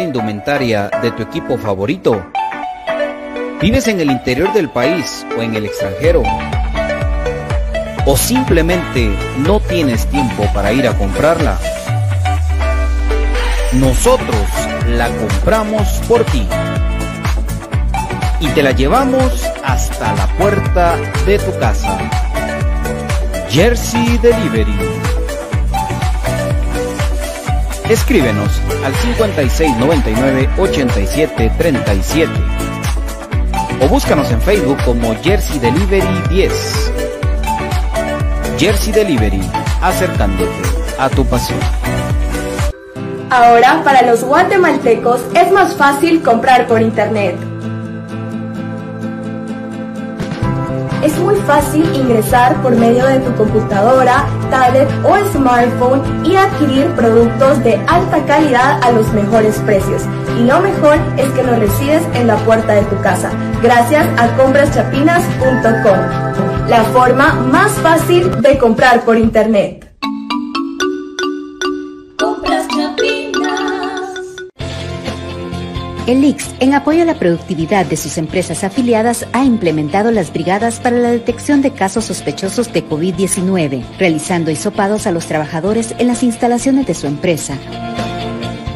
indumentaria de tu equipo favorito? ¿Vives en el interior del país o en el extranjero? ¿O simplemente no tienes tiempo para ir a comprarla? Nosotros la compramos por ti y te la llevamos hasta la puerta de tu casa. Jersey Delivery. Escríbenos al 5699-8737 o búscanos en Facebook como Jersey Delivery 10. Jersey Delivery, acercándote a tu pasión. Ahora, para los guatemaltecos es más fácil comprar por internet. Es muy fácil ingresar por medio de tu computadora, tablet o smartphone y adquirir productos de alta calidad a los mejores precios. Y lo mejor es que los recibes en la puerta de tu casa, gracias a compraschapinas.com, la forma más fácil de comprar por internet. El IX, en apoyo a la productividad de sus empresas afiliadas, ha implementado las brigadas para la detección de casos sospechosos de COVID-19, realizando hisopados a los trabajadores en las instalaciones de su empresa.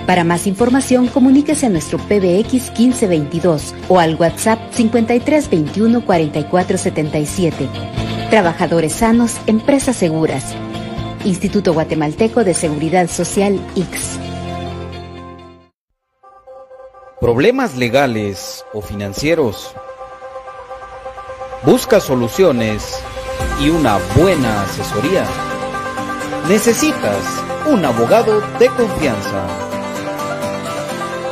Para más información, comuníquese a nuestro PBX 1522 o al WhatsApp 5321 4477. Trabajadores sanos, empresas seguras. Instituto Guatemalteco de Seguridad Social X. ¿Problemas legales o financieros? ¿Busca soluciones y una buena asesoría? Necesitas un abogado de confianza.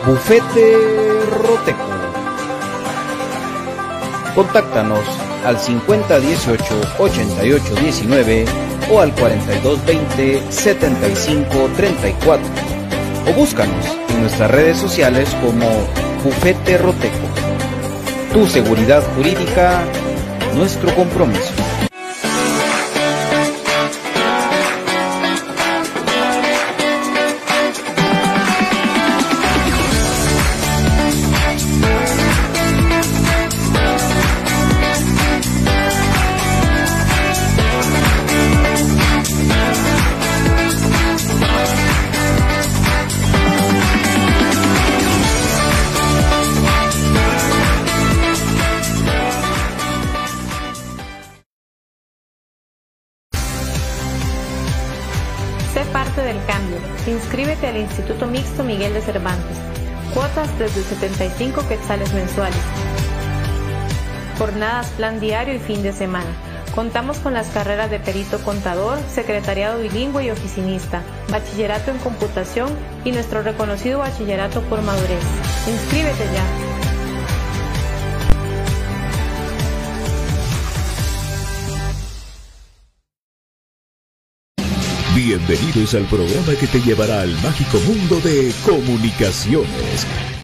Bufete Roteco. Contáctanos al 5018-8819 o al 4220-7534 o búscanos en nuestras redes sociales como Bufete Roteco. Tu seguridad jurídica, nuestro compromiso. 75 quetzales mensuales. Jornadas, plan diario y fin de semana. Contamos con las carreras de perito contador, secretariado bilingüe y oficinista, bachillerato en computación y nuestro reconocido bachillerato por madurez. Inscríbete ya. Bienvenidos al programa que te llevará al mágico mundo de comunicaciones.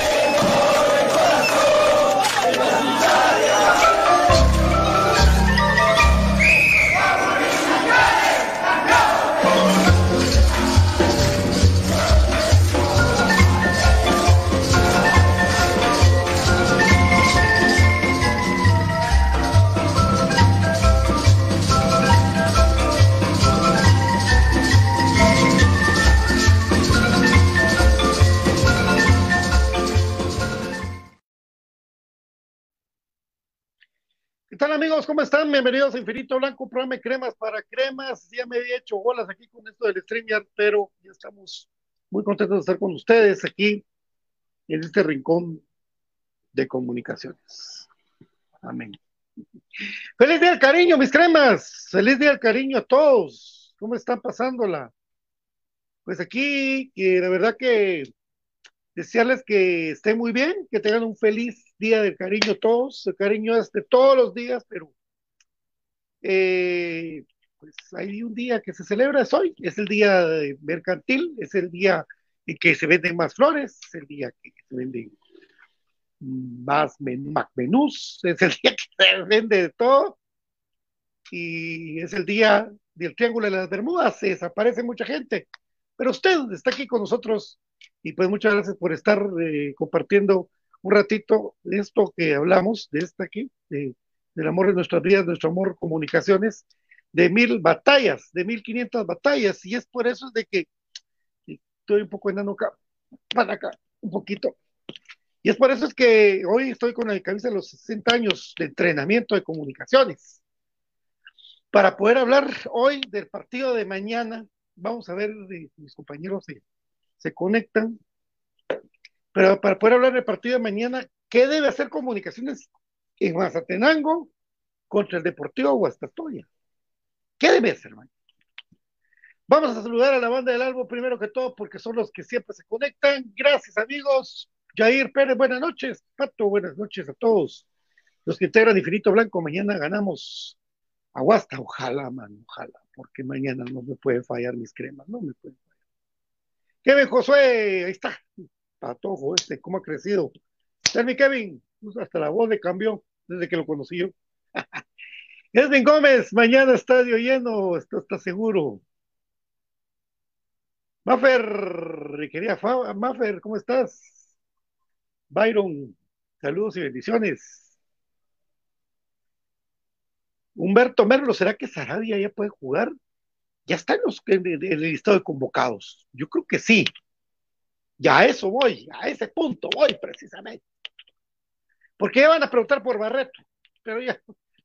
Tal amigos? ¿Cómo están? Bienvenidos a Infinito Blanco, programa de cremas para cremas. Ya me había hecho bolas aquí con esto del StreamYard, pero ya estamos muy contentos de estar con ustedes aquí en este rincón de comunicaciones. Amén. Feliz día del cariño, mis cremas. Feliz día del cariño a todos. ¿Cómo están pasándola? Pues aquí, que la verdad que desearles que estén muy bien, que tengan un feliz día del cariño todos. El cariño es de todos los días, pero eh, pues hay un día que se celebra, es hoy, es el día mercantil, es el día en que se venden más flores, es el día que se venden más, menús, es el día que se vende de todo, y es el día del Triángulo de las Bermudas, se desaparece mucha gente, pero usted está aquí con nosotros y pues muchas gracias por estar eh, compartiendo un ratito de esto que hablamos, de esta aquí, de, del amor de nuestras vidas, nuestro amor, comunicaciones, de mil batallas, de mil quinientas batallas, y es por eso de que estoy un poco enano acá, para acá, un poquito. Y es por eso es que hoy estoy con la cabeza de los 60 años de entrenamiento de comunicaciones. Para poder hablar hoy del partido de mañana, vamos a ver, mis compañeros se, se conectan, pero para poder hablar del partido de mañana, ¿qué debe hacer comunicaciones en Mazatenango contra el Deportivo Guastatoya? ¿Qué debe hacer, man? Vamos a saludar a la banda del álbum primero que todo, porque son los que siempre se conectan. Gracias, amigos. Jair Pérez, buenas noches. Pato, buenas noches a todos. Los que integran Infinito Blanco, mañana ganamos a Guasta. Ojalá, man, ojalá, porque mañana no me pueden fallar mis cremas, no me pueden. Kevin Josué, ahí está. Patojo este, cómo ha crecido. Tell Kevin, pues hasta la voz le cambió desde que lo conocí yo. Edwin Gómez, mañana estadio lleno, esto está seguro. Maffer, quería Maffer, ¿cómo estás? Byron, saludos y bendiciones. Humberto Merlo, ¿será que Sarabia ya puede jugar? Ya está en, los, en el listado de convocados. Yo creo que sí. Ya a eso voy, a ese punto voy precisamente. Porque ya van a preguntar por Barreto, pero ya,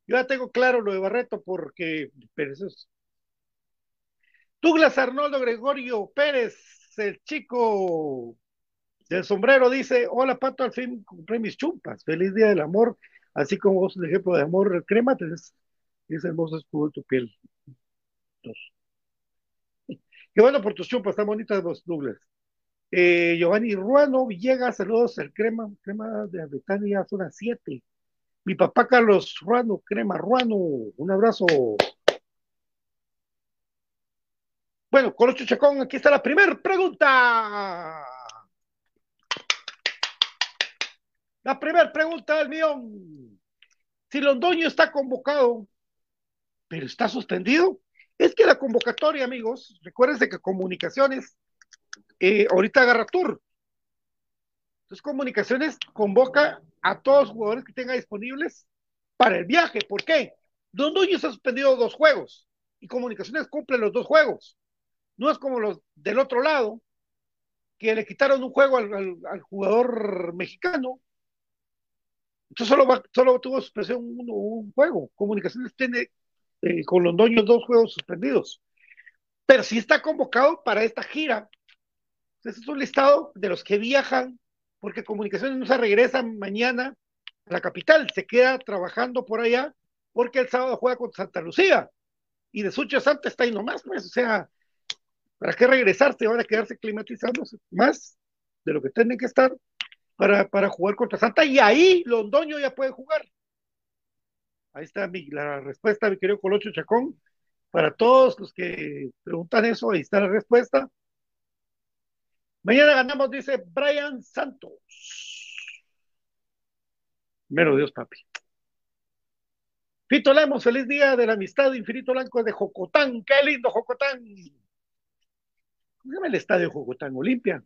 yo ya tengo claro lo de Barreto porque pero eso es. Douglas Arnoldo Gregorio Pérez, el chico del sombrero, dice: Hola Pato, al fin compré mis chumpas. Feliz día del amor, así como vos, un ejemplo de amor, crema, es, es hermoso escudo tu piel. Dos. Qué bueno por tus chumpas, tan bonitas vos, Douglas. Eh, Giovanni Ruano Villegas, saludos, el crema, crema de Betania, zona 7. Mi papá Carlos Ruano, crema Ruano, un abrazo. Bueno, Colocho Chacón, aquí está la primera pregunta. La primera pregunta del millón. Si Londoño está convocado, pero está suspendido, es que la convocatoria, amigos, recuérdense que comunicaciones eh, ahorita agarra tour. Entonces, Comunicaciones convoca a todos los jugadores que tenga disponibles para el viaje. ¿Por qué? Don Núñez ha suspendido dos juegos y Comunicaciones cumple los dos juegos. No es como los del otro lado, que le quitaron un juego al, jugador mexicano. Entonces solo, va- solo tuvo suspensión uno, un juego. Comunicaciones tiene eh, con Londoño dos juegos suspendidos. Pero sí está convocado para esta gira. Ese es un listado de los que viajan, porque Comunicaciones no se regresa mañana a la capital, se queda trabajando por allá, porque el sábado juega contra Santa Lucía. Y de Sucho Santa está ahí nomás, pues, o sea, ¿para qué regresarse? Van a quedarse climatizándose más de lo que tienen que estar para, para jugar contra Santa. Y ahí Londoño ya puede jugar. Ahí está la respuesta, mi querido Colocho Chacón. Para todos los que preguntan eso, ahí está la respuesta. Mañana ganamos, dice Brian Santos. Mero Dios, papi. Fito Lemos, feliz día de la amistad infinito blanco de Jocotán. Qué lindo Jocotán. ¿Cómo se llama el estadio Jocotán? Olimpia.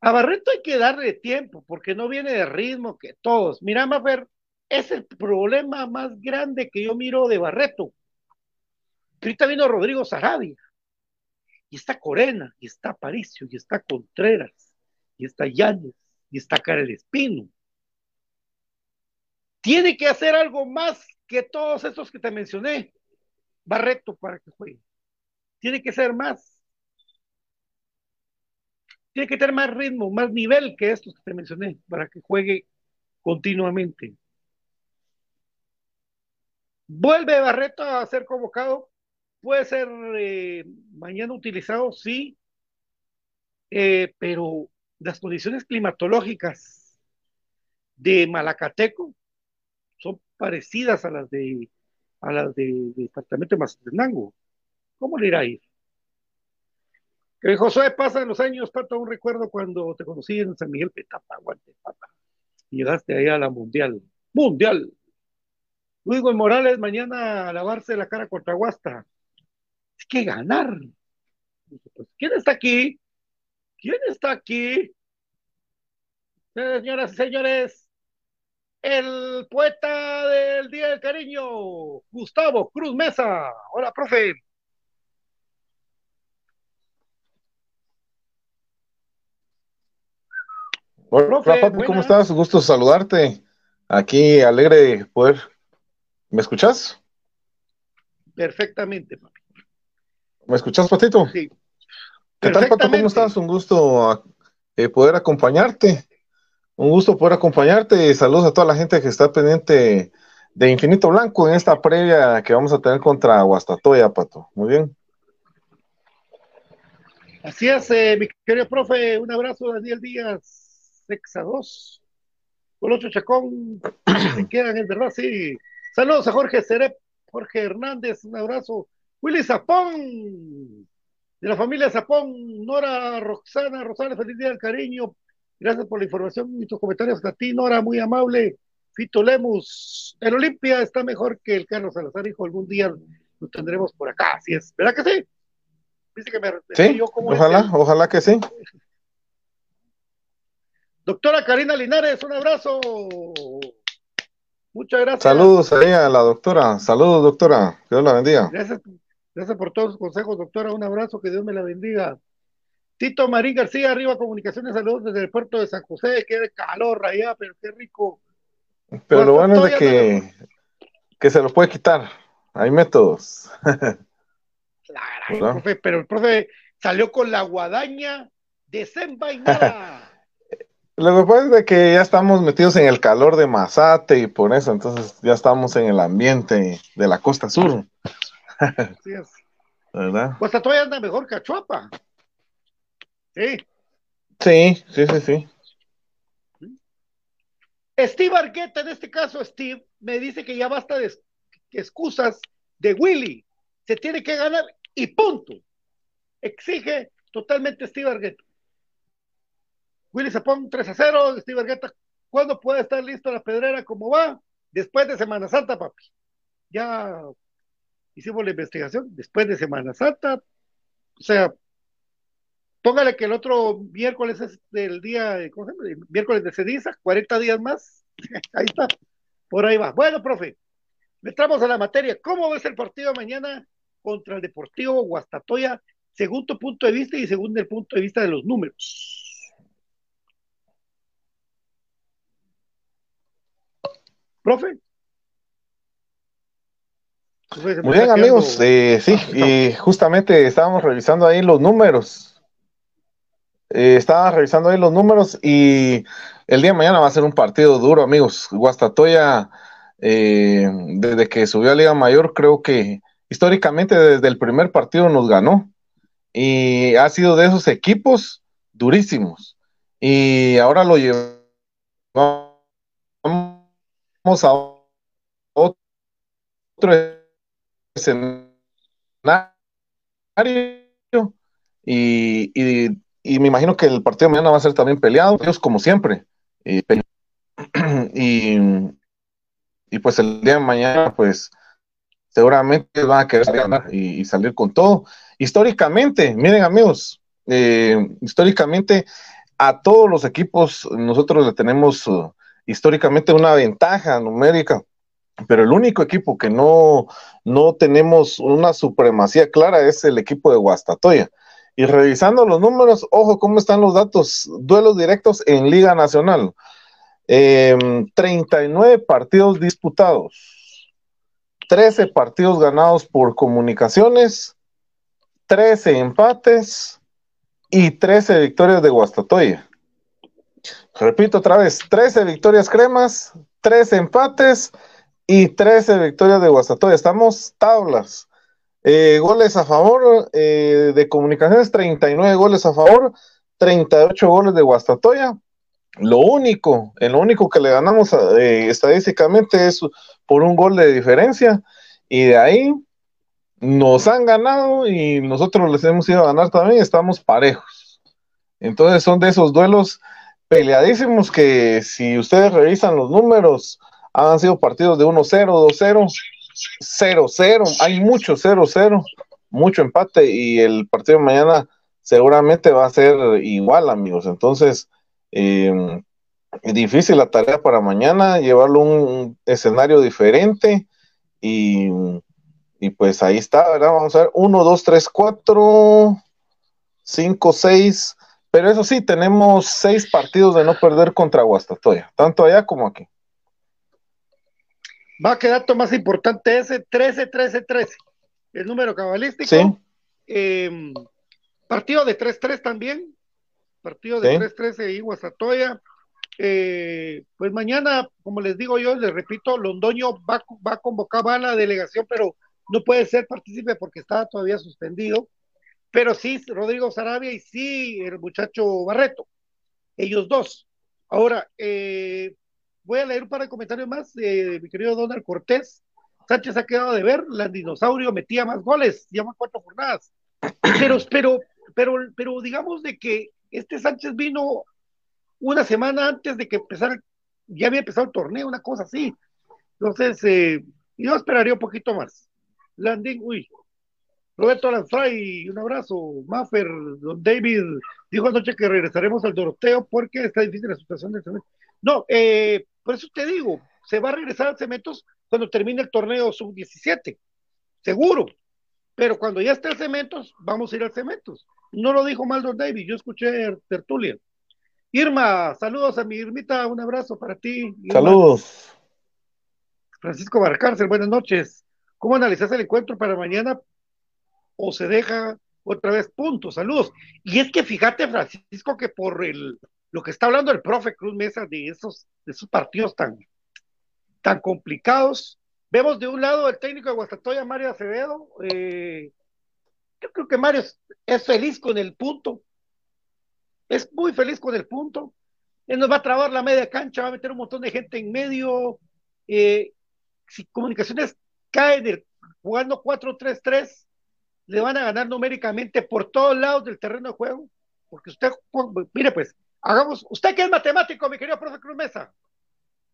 A Barreto hay que darle tiempo porque no viene de ritmo que todos. Mira, Mafer, es el problema más grande que yo miro de Barreto. Ahorita vino Rodrigo Sarabia, y está Corena, y está Paricio, y está Contreras, y está Yáñez, y está Karel Espino. Tiene que hacer algo más que todos esos que te mencioné, Barreto, para que juegue. Tiene que ser más. Tiene que tener más ritmo, más nivel que estos que te mencioné, para que juegue continuamente. Vuelve Barreto a ser convocado. Puede ser eh, mañana utilizado, sí, eh, pero las condiciones climatológicas de Malacateco son parecidas a las de a las de, de departamento de Mazatenango. ¿Cómo le irá a ir? Que Josué pasa en los años, Pato, un recuerdo cuando te conocí en San Miguel Petapa, aguante, papá. Y llegaste allá a la Mundial. Mundial. Luis Morales mañana a lavarse la cara contra Guasta. Es que ganar. Pues, ¿Quién está aquí? ¿Quién está aquí? Señoras y señores, el poeta del Día del Cariño, Gustavo Cruz Mesa. Hola, profe. Hola, Profe, papi, ¿cómo buenas. estás? Gusto saludarte. Aquí alegre de poder. ¿Me escuchas? Perfectamente, papi. ¿Me escuchas, Patito? Sí. ¿Qué tal, Pato? ¿Cómo estás? Un gusto eh, poder acompañarte. Un gusto poder acompañarte. Saludos a toda la gente que está pendiente de Infinito Blanco en esta previa que vamos a tener contra Guastatoya, Pato. Muy bien. Así es, eh, mi querido profe, un abrazo, Daniel Díaz, Sexa 2. Colocho Chacón, se quedan, verdad, sí. Saludos a Jorge Cerep, Jorge Hernández, un abrazo. Willy Zapón, de la familia Zapón, Nora Roxana Rosales, feliz día del cariño. Gracias por la información y tus comentarios a ti, Nora, muy amable. Fito Lemus, el Olimpia está mejor que el Carlos Salazar, hijo, algún día lo tendremos por acá, así es. ¿Verdad que sí? Dice que me Sí, yo como ojalá, este. ojalá que sí. Doctora Karina Linares, un abrazo. Muchas gracias. Saludos ahí a la doctora. Saludos, doctora. Que Dios la bendiga. Gracias, gracias por todos sus consejos, doctora. Un abrazo, que Dios me la bendiga. Tito Marín García, arriba Comunicaciones, saludos desde el puerto de San José, qué calor allá, pero qué rico. Pero lo bueno es de que, que se lo puede quitar. Hay métodos. ¿Verdad? profe, pero el profe salió con la guadaña desenvainada. Lo que pasa es de que ya estamos metidos en el calor de Mazate y por eso, entonces ya estamos en el ambiente de la costa sur, Así es. ¿verdad? Guastatoya anda mejor que Achuapa. Sí. Sí, sí, sí, sí. Steve Argueta, en este caso, Steve, me dice que ya basta de excusas de Willy. Se tiene que ganar y punto. Exige totalmente Steve Argueta. Willy pone 3 a 0. Steve Argueta, ¿cuándo puede estar listo la pedrera? ¿Cómo va? Después de Semana Santa, papi. Ya hicimos la investigación. Después de Semana Santa, o sea, póngale que el otro miércoles es del día, ¿cómo se llama? Miércoles de ceniza, 40 días más. Ahí está, por ahí va. Bueno, profe, entramos a la materia. ¿Cómo ves el partido mañana contra el Deportivo Guastatoya, según tu punto de vista y según el punto de vista de los números? Profe. Muy bien, amigos. Eh, sí, y justamente estábamos revisando ahí los números. Eh, estaba revisando ahí los números y el día de mañana va a ser un partido duro, amigos. Guastatoya, eh, desde que subió a Liga Mayor, creo que históricamente desde el primer partido nos ganó. Y ha sido de esos equipos durísimos. Y ahora lo llevamos a otro escenario y, y, y, me imagino que el partido de mañana va a ser también peleado, ellos como siempre. Y, y, y, pues el día de mañana, pues seguramente van a querer ganar y, salir con todo. Históricamente, miren amigos, eh, históricamente a todos los equipos nosotros le tenemos uh, históricamente una ventaja numérica pero el único equipo que no, no tenemos una supremacía clara es el equipo de Guastatoya. Y revisando los números, ojo cómo están los datos, duelos directos en Liga Nacional. 39 em, partidos disputados, 13 partidos ganados por comunicaciones, 13 empates y 13 victorias de Guastatoya. Repito otra vez, 13 victorias cremas, 13 empates y 13 victorias de Guastatoya. Estamos tablas. Eh, goles a favor eh, de comunicaciones, 39 goles a favor, 38 goles de Guastatoya. Lo único, en único que le ganamos eh, estadísticamente es por un gol de diferencia. Y de ahí nos han ganado y nosotros les hemos ido a ganar también. Estamos parejos. Entonces son de esos duelos peleadísimos que si ustedes revisan los números, han sido partidos de 1-0, 2-0, 0-0, hay mucho 0-0, mucho empate y el partido de mañana seguramente va a ser igual, amigos. Entonces, eh, difícil la tarea para mañana, llevarlo a un escenario diferente y, y, pues ahí está, ¿verdad? Vamos a ver, 1, 2, 3, 4, 5, 6, pero eso sí, tenemos seis partidos de no perder contra Guastatoya, tanto allá como aquí va a quedar más importante ese 13-13-13, el número cabalístico. Em, partido de 3-3 también, partido de 3-3 y Guasatoya. Eh, pues mañana, como les digo yo, les repito, Londoño va, va a convocar a la delegación, pero no puede ser partícipe porque está todavía suspendido. Pero sí, Rodrigo Sarabia y sí, el muchacho Barreto, ellos dos. Ahora, eh, voy a leer un par de comentarios más de mi querido Donald Cortés. Sánchez ha quedado de ver, la dinosaurio metía más goles, lleva cuatro jornadas. Pero, pero, pero, pero digamos de que este Sánchez vino una semana antes de que empezara, ya había empezado el torneo, una cosa así. Entonces, eh, yo esperaría un poquito más. Landing, uy, Roberto Lanfray, un abrazo. Maffer, don David, dijo anoche que regresaremos al Doroteo porque está difícil la situación del No, eh, por eso te digo, se va a regresar al Cementos cuando termine el torneo sub-17, seguro. Pero cuando ya esté el Cementos, vamos a ir al Cementos. No lo dijo Maldo David, yo escuché tertulia. Irma, saludos a mi Irmita, un abrazo para ti. Saludos. Francisco Barcárcel, buenas noches. ¿Cómo analizas el encuentro para mañana? ¿O se deja otra vez puntos? Saludos. Y es que fíjate, Francisco, que por el, lo que está hablando el profe Cruz Mesa de esos, de esos partidos tan, tan complicados. Vemos de un lado el técnico de Guastatoya, Mario Acevedo. Eh, yo creo que Mario es, feliz con el punto. Es muy feliz con el punto. Él nos va a trabar la media cancha, va a meter un montón de gente en medio. Eh, si Comunicaciones cae jugando 4-3-3, le van a ganar numéricamente por todos lados del terreno de juego. Porque usted, mire pues, Hagamos, usted que es matemático, mi querido profe Cruz Mesa,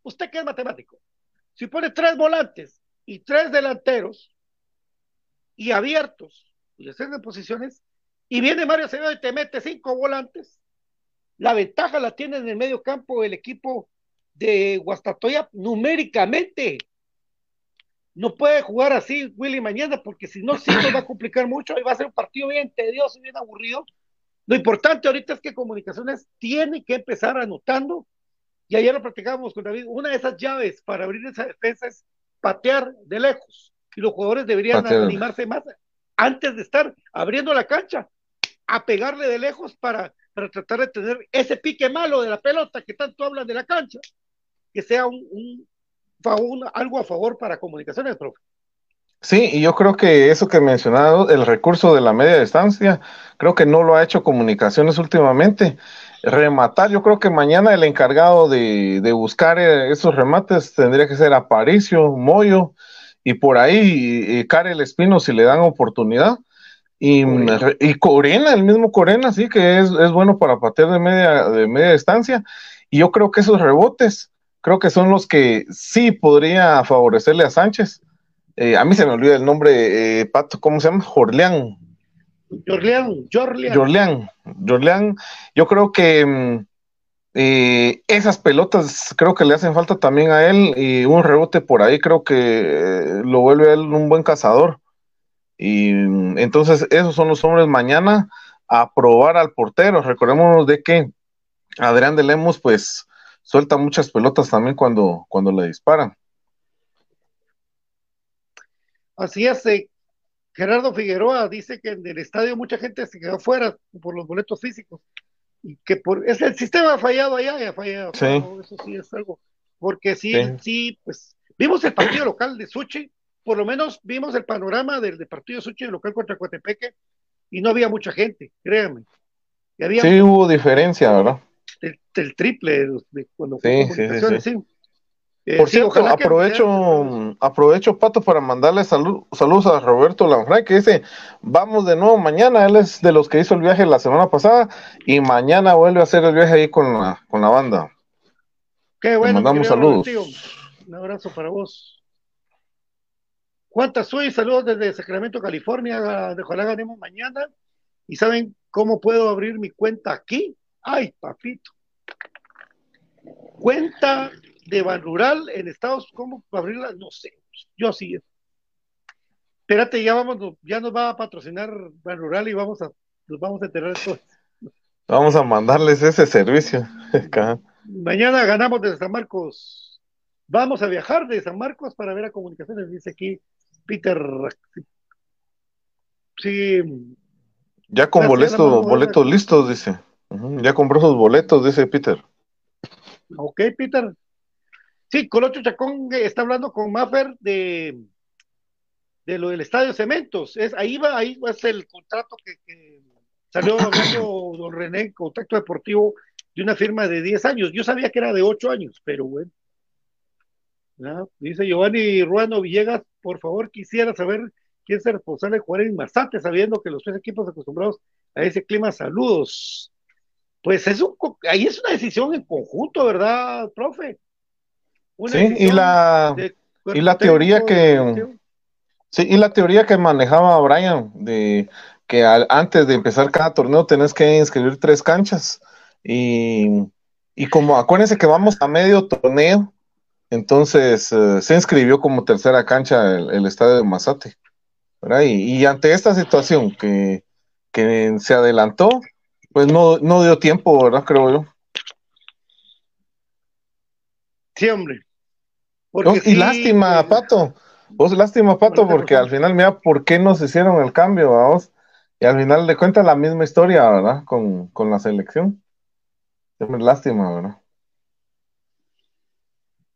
usted que es matemático, si pone tres volantes y tres delanteros y abiertos y en posiciones, y viene Mario Acevedo y te mete cinco volantes, la ventaja la tiene en el medio campo el equipo de Guastatoya numéricamente. No puede jugar así Willy mañana porque si no, sí nos va a complicar mucho y va a ser un partido bien tedioso y bien aburrido. Lo importante ahorita es que Comunicaciones tiene que empezar anotando, y ayer lo platicábamos con David, una de esas llaves para abrir esa defensa es patear de lejos, y los jugadores deberían animarse más antes de estar abriendo la cancha, a pegarle de lejos para, para tratar de tener ese pique malo de la pelota que tanto hablan de la cancha, que sea un, un, algo a favor para comunicaciones, profe. Sí, y yo creo que eso que mencionado, el recurso de la media distancia, creo que no lo ha hecho comunicaciones últimamente. Rematar, yo creo que mañana el encargado de, de buscar eh, esos remates tendría que ser Aparicio, Moyo, y por ahí eh, Karel Espino si le dan oportunidad. Y, Corena. re- y Corena, el mismo Corena, sí, que es, es bueno para patear de media, de media distancia. Y yo creo que esos rebotes, creo que son los que sí podría favorecerle a Sánchez. Eh, a mí se me olvida el nombre, eh, Pato, ¿cómo se llama? Jorleán. Jorleán, Jorleán. Jorleán. Jorleán. Yo creo que mm, eh, esas pelotas creo que le hacen falta también a él y un rebote por ahí creo que eh, lo vuelve a él un buen cazador. Y mm, entonces esos son los hombres mañana a probar al portero. Recordémonos de que Adrián de Lemos pues suelta muchas pelotas también cuando, cuando le disparan. Así es, eh, Gerardo Figueroa dice que en el estadio mucha gente se quedó fuera por los boletos físicos y que por es el sistema ha fallado allá, ya ha fallado, Sí. eso sí es algo, porque sí, Sí. sí, pues vimos el partido local de Suchi, por lo menos vimos el panorama del, del partido de Suchi local contra Coatepeque y no había mucha gente, créanme, y había Sí hubo diferencia, ¿verdad? El, el triple de, cuando fue Sí, sí, sí, comunicaciones, sí. Eh, Por sí, cierto, que- aprovecho, aprovecho, Pato, para mandarle salud, saludos a Roberto Lanfray, que dice, vamos de nuevo mañana, él es de los que hizo el viaje la semana pasada, y mañana vuelve a hacer el viaje ahí con la, con la banda. Qué bueno. mandamos saludos. Un abrazo para vos. Juan Tazuy, saludos desde Sacramento, California. De Ojalá ganemos mañana. ¿Y saben cómo puedo abrir mi cuenta aquí? Ay, papito. Cuenta de Ban Rural en Estados ¿Cómo abrirla? No sé. Yo sí. Espérate, ya vamos, ya nos va a patrocinar Ban Rural y vamos a, nos vamos a enterar de todo. Vamos a mandarles ese servicio. Mañana ganamos desde San Marcos. Vamos a viajar de San Marcos para ver a comunicaciones, dice aquí Peter. Sí, ya con boletos, boletos listos, dice. Ya compró sus boletos, dice Peter. ok, Peter. Sí, Colocho Chacón eh, está hablando con Maffer de, de lo del Estadio Cementos. Es, ahí va, ahí va ser el contrato que, que salió don René, contacto deportivo de una firma de 10 años. Yo sabía que era de 8 años, pero bueno. ¿no? Dice Giovanni Ruano Villegas, por favor, quisiera saber quién es el responsable de jugar en Mazate, sabiendo que los tres equipos acostumbrados a ese clima, saludos. Pues es un, ahí es una decisión en conjunto, ¿verdad, profe? Una Sí, y la, y la teoría que. Sí, y la teoría que manejaba Brian, de que al- antes de empezar cada torneo tenés que inscribir tres canchas. Y, y como acuérdense que vamos a medio torneo, entonces eh, se inscribió como tercera cancha el, el estadio de Mazate. ¿verdad? Y, y ante esta situación que, que se adelantó, pues no, no dio tiempo, ¿verdad? Creo yo. Sí, hombre. No, y sí, lástima, Pato. Vos lástima, Pato, porque al final, mira, ¿por qué nos hicieron el cambio, vamos? Y al final de cuentas la misma historia, ¿verdad? Con, con la selección. Siempre lástima, ¿verdad?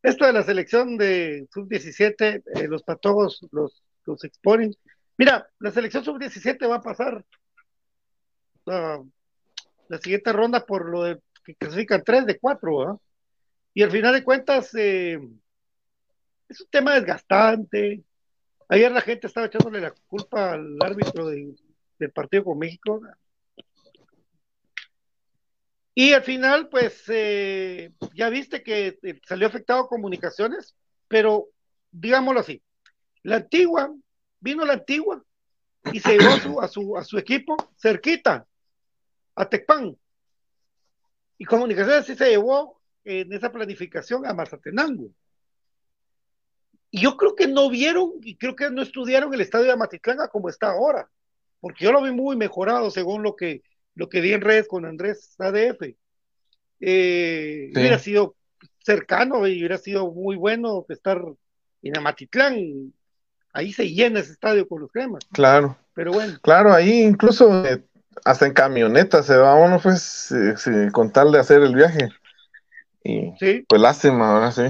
Esto de la selección de sub-17, eh, los patojos los, los exponen. Mira, la selección sub-17 va a pasar la siguiente ronda por lo de que clasifican 3 de 4, Y al final de cuentas, eh, es un tema desgastante. Ayer la gente estaba echándole la culpa al árbitro de- del partido con México. Y al final, pues, eh, ya viste que eh, salió afectado comunicaciones, pero digámoslo así, la antigua, vino la antigua y se llevó a su, a su, a su equipo cerquita, a Tecpan. Y Comunicaciones sí se llevó en esa planificación a Mazatenango. Y yo creo que no vieron y creo que no estudiaron el estadio de Amatitlán como está ahora, porque yo lo vi muy mejorado según lo que, lo que vi en redes con Andrés ADF. Eh, Sí. Hubiera sido cercano y hubiera sido muy bueno estar en Amatitlán. Ahí se llena ese estadio con los cremas. Claro, Pero bueno, claro, ahí incluso eh, hasta en camioneta se va uno, pues, eh, sí, con tal de hacer el viaje. Y sí. pues lástima, ahora sí.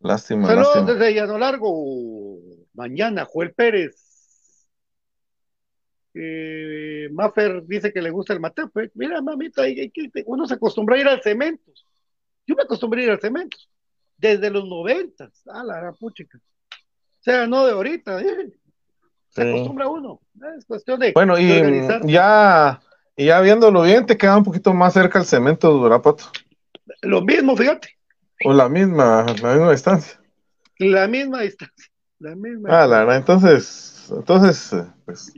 Lástima, Saludos lástima. desde Llano Largo. Mañana, Joel Pérez. Eh, Maffer dice que le gusta el mateo. Pues, mira, mamita, hay- hay que- uno se acostumbra a ir al cemento. Yo me acostumbré a ir al cemento. Desde los noventas. Ah, la gran puchica. O sea, no de ahorita. ¿eh? Se acostumbra uno. Es cuestión de, Bueno, de y organizar. ya, y ya viéndolo bien, te queda un poquito más cerca el cemento, Durapato. Lo mismo, fíjate. O la misma, la misma distancia. La misma distancia. La misma. Ah, la verdad, entonces, entonces, eh, pues,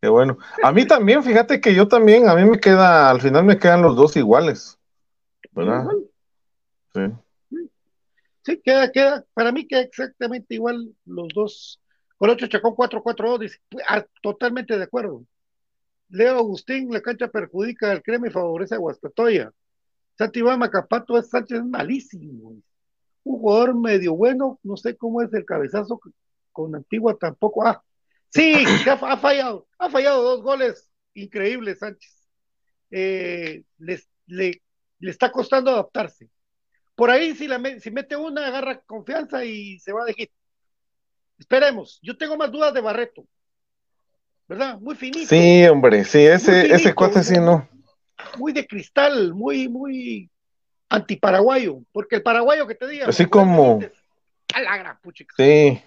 qué bueno. A mí también, fíjate que yo también, a mí me queda, al final me quedan los dos iguales, ¿verdad? Igual. Sí. Sí, queda, queda, para mí queda exactamente igual los dos. Colocho Chacón 4-4-2, dice, ah, totalmente de acuerdo. Leo Agustín, la cancha perjudica al crema y favorece a Guastatoya. Santi Iván Macapato es Sánchez malísimo. Un jugador medio bueno, no sé cómo es el cabezazo con Antigua tampoco. Ah, sí, ha, fallado, ha fallado dos goles increíbles, Sánchez. Eh, le, le está costando adaptarse. Por ahí, si, la, si mete una, agarra confianza y se va de hit. Esperemos. Yo tengo más dudas de Barreto. ¿Verdad? Muy finito. Sí, hombre, sí, ese, finito, ese cuate sí no. Muy de cristal, muy, muy antiparaguayo. Porque el paraguayo que te diga. Así como, A la gran puchica. sí.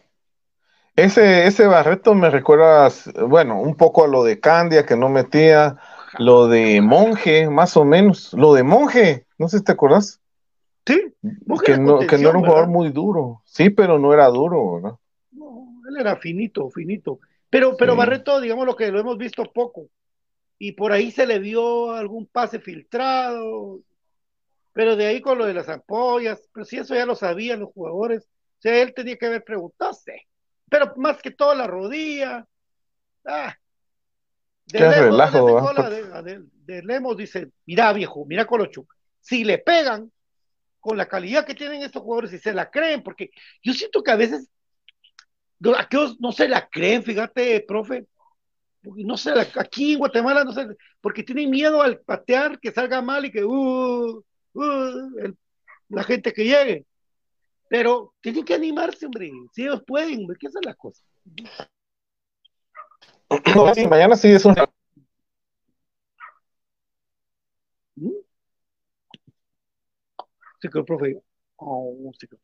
Ese, ese Barreto me recuerda, bueno, un poco a lo de Candia que no metía, lo de Monje, más o menos, lo de Monje, no sé si te acordás, Sí, Monje que no, que no era un jugador ¿verdad? muy duro, sí, pero no era duro, ¿verdad? Él era finito, finito. Pero, pero Sí. Barreto, digamos lo que lo hemos visto poco. Y por ahí se le vio algún pase filtrado. Pero de ahí con lo de las ampollas, pero si eso ya lo sabían los jugadores. O sea, él tenía que haber preguntado. Pero más que todo la rodilla. Ah. De Qué Lemos, relajo, ¿dónde ¿verdad? sacó la de, de- de Lemos dice, mira viejo, mira Colochuc, si le pegan con la calidad que tienen estos jugadores y se la creen, porque yo siento que a veces aquellos no se la creen, fíjate, profe. No sé, aquí en Guatemala no sé, porque tienen miedo al patear que salga mal y que uh, uh, el- la gente que llegue. Pero tienen que animarse, hombre. Si ellos pueden, hombre, ¿qué es la cosa? No, sí, mañana sí es un... ¿Mm? Sí, que el profe. Oh, sí que-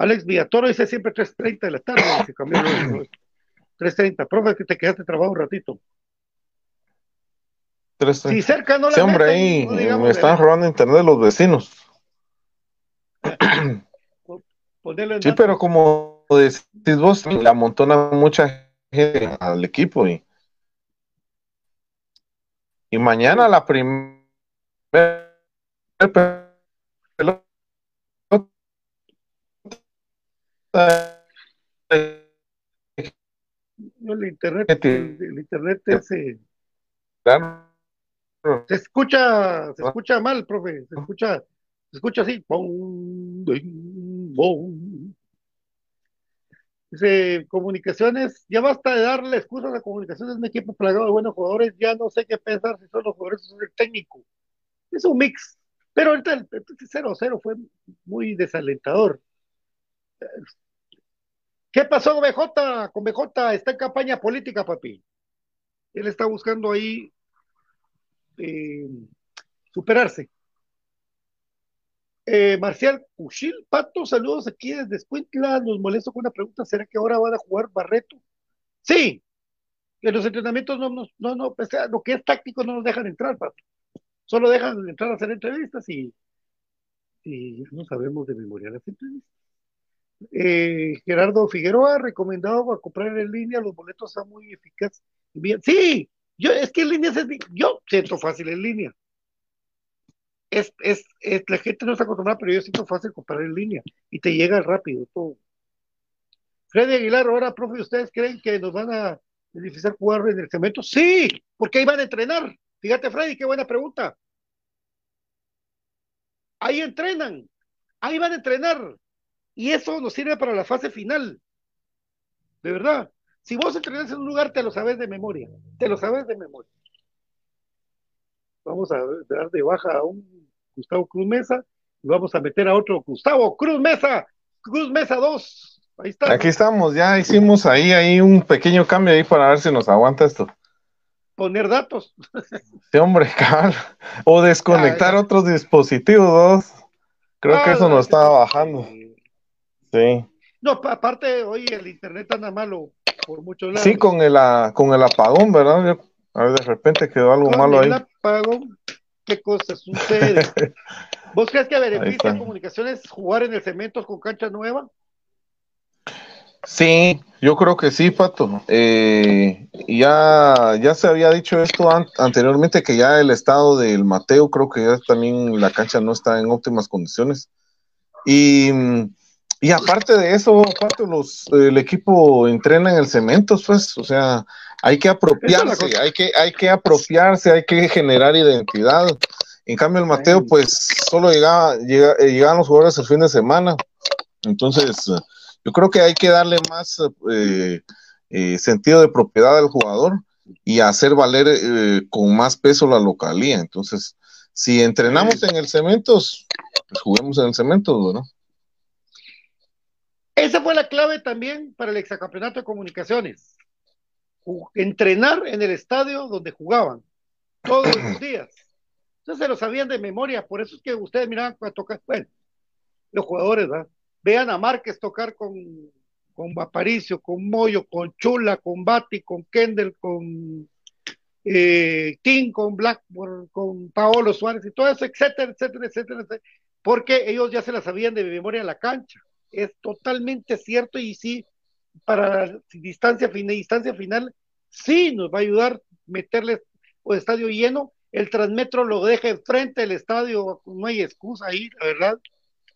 Alex Villatoro dice siempre 3.30 de la tarde. Cambió luego, 3.30. Profe, que te quedaste trabajado un ratito. Tres, Si cerca no la Sí, hombre, ahí no me están robando internet los vecinos. Sí, pero como decís vos, le amontona mucha gente al equipo y, y mañana la primera No, el internet, el, el internet es, eh, se escucha, se escucha mal, profe, se escucha, se escucha así. Dice, comunicaciones, ya basta de darle excusas a comunicaciones, un equipo plagado de buenos jugadores, ya no sé qué pensar si son los jugadores o el técnico. Es un mix, pero ahorita el 0-0 fue muy desalentador. ¿Qué pasó BJ? Con BJ está en campaña política, papi. Él está buscando ahí eh, superarse. Eh, Marcial Cuchil, Pato, saludos aquí desde Escuintla. Nos molesto con una pregunta: ¿será que ahora van a jugar Barreto? Sí, en los entrenamientos no, no, no, no pues, lo que es táctico no nos dejan entrar, Pato. Solo dejan entrar a hacer entrevistas y, y no sabemos de memoria las entrevistas. Eh, Gerardo Figueroa, recomendado a comprar en línea, los boletos son muy eficaces. Sí, yo, es que en línea, es, yo siento fácil en línea. Es, es, es, la gente no está acostumbrada, pero yo siento fácil comprar en línea y te llega rápido todo. Freddy Aguilar, ahora, profe, ¿ustedes creen que nos van a beneficiar jugar en el cemento? Sí, porque ahí van a entrenar. Fíjate, Freddy, qué buena pregunta. Ahí entrenan, ahí van a entrenar. Y eso nos sirve para la fase final. De verdad. Si vos entrenas en un lugar, te lo sabes de memoria. Te lo sabes de memoria. Vamos a dar de baja a un Gustavo Cruz Mesa y vamos a meter a otro Gustavo Cruz Mesa. Cruz Mesa 2. Ahí está. Aquí estamos, ya hicimos ahí, ahí un pequeño cambio ahí para ver si nos aguanta esto. Poner datos. Sí, hombre, cabal. O desconectar Ah, otros dispositivos. Creo que Ah, eso nos estaba sí. bajando. Sí. No, pa- aparte, hoy el internet anda malo por muchos lados. Sí, con el, con el apagón, ¿verdad? A ver, de repente quedó algo Con malo el ahí. apagón, ¿qué cosa sucede? ¿Vos crees que beneficia comunicaciones jugar en el cemento con cancha nueva? Sí, yo creo que sí, Pato. Eh, ya, ya se había dicho esto an- anteriormente, que ya el estado del Mateo, creo que ya también la cancha no está en óptimas condiciones. Y, mm, y aparte de eso, Pato, los, el equipo entrena en el cemento, pues, o sea, hay que apropiarse, hay que, hay que apropiarse, hay que generar identidad. En cambio, el Mateo, pues, solo llegaba, llega- eh, llegaban los jugadores el fin de semana. Entonces, yo creo que hay que darle más eh, eh, sentido de propiedad al jugador y hacer valer eh, con más peso la localía. Entonces, si entrenamos en el Cementos, pues juguemos en el Cementos, ¿no? Esa fue la clave también para el exacampeonato de comunicaciones. Entrenar en el estadio donde jugaban todos los días. Entonces se lo sabían de memoria, por eso es que ustedes miraban a tocar, bueno, los jugadores, ¿verdad? Vean a Márquez tocar con, con Aparicio, con Moyo, con Chula, con Bati, con Kendall, con eh, Tim, con Blackburn, con Paolo Suárez y todo eso, etcétera, etcétera, etcétera, etcétera, porque ellos ya se la sabían de memoria en la cancha. Es totalmente cierto y sí, para la distancia final, distancia final, sí nos va a ayudar meterles o estadio lleno. El transmetro lo deja enfrente del estadio, no hay excusa ahí, la verdad.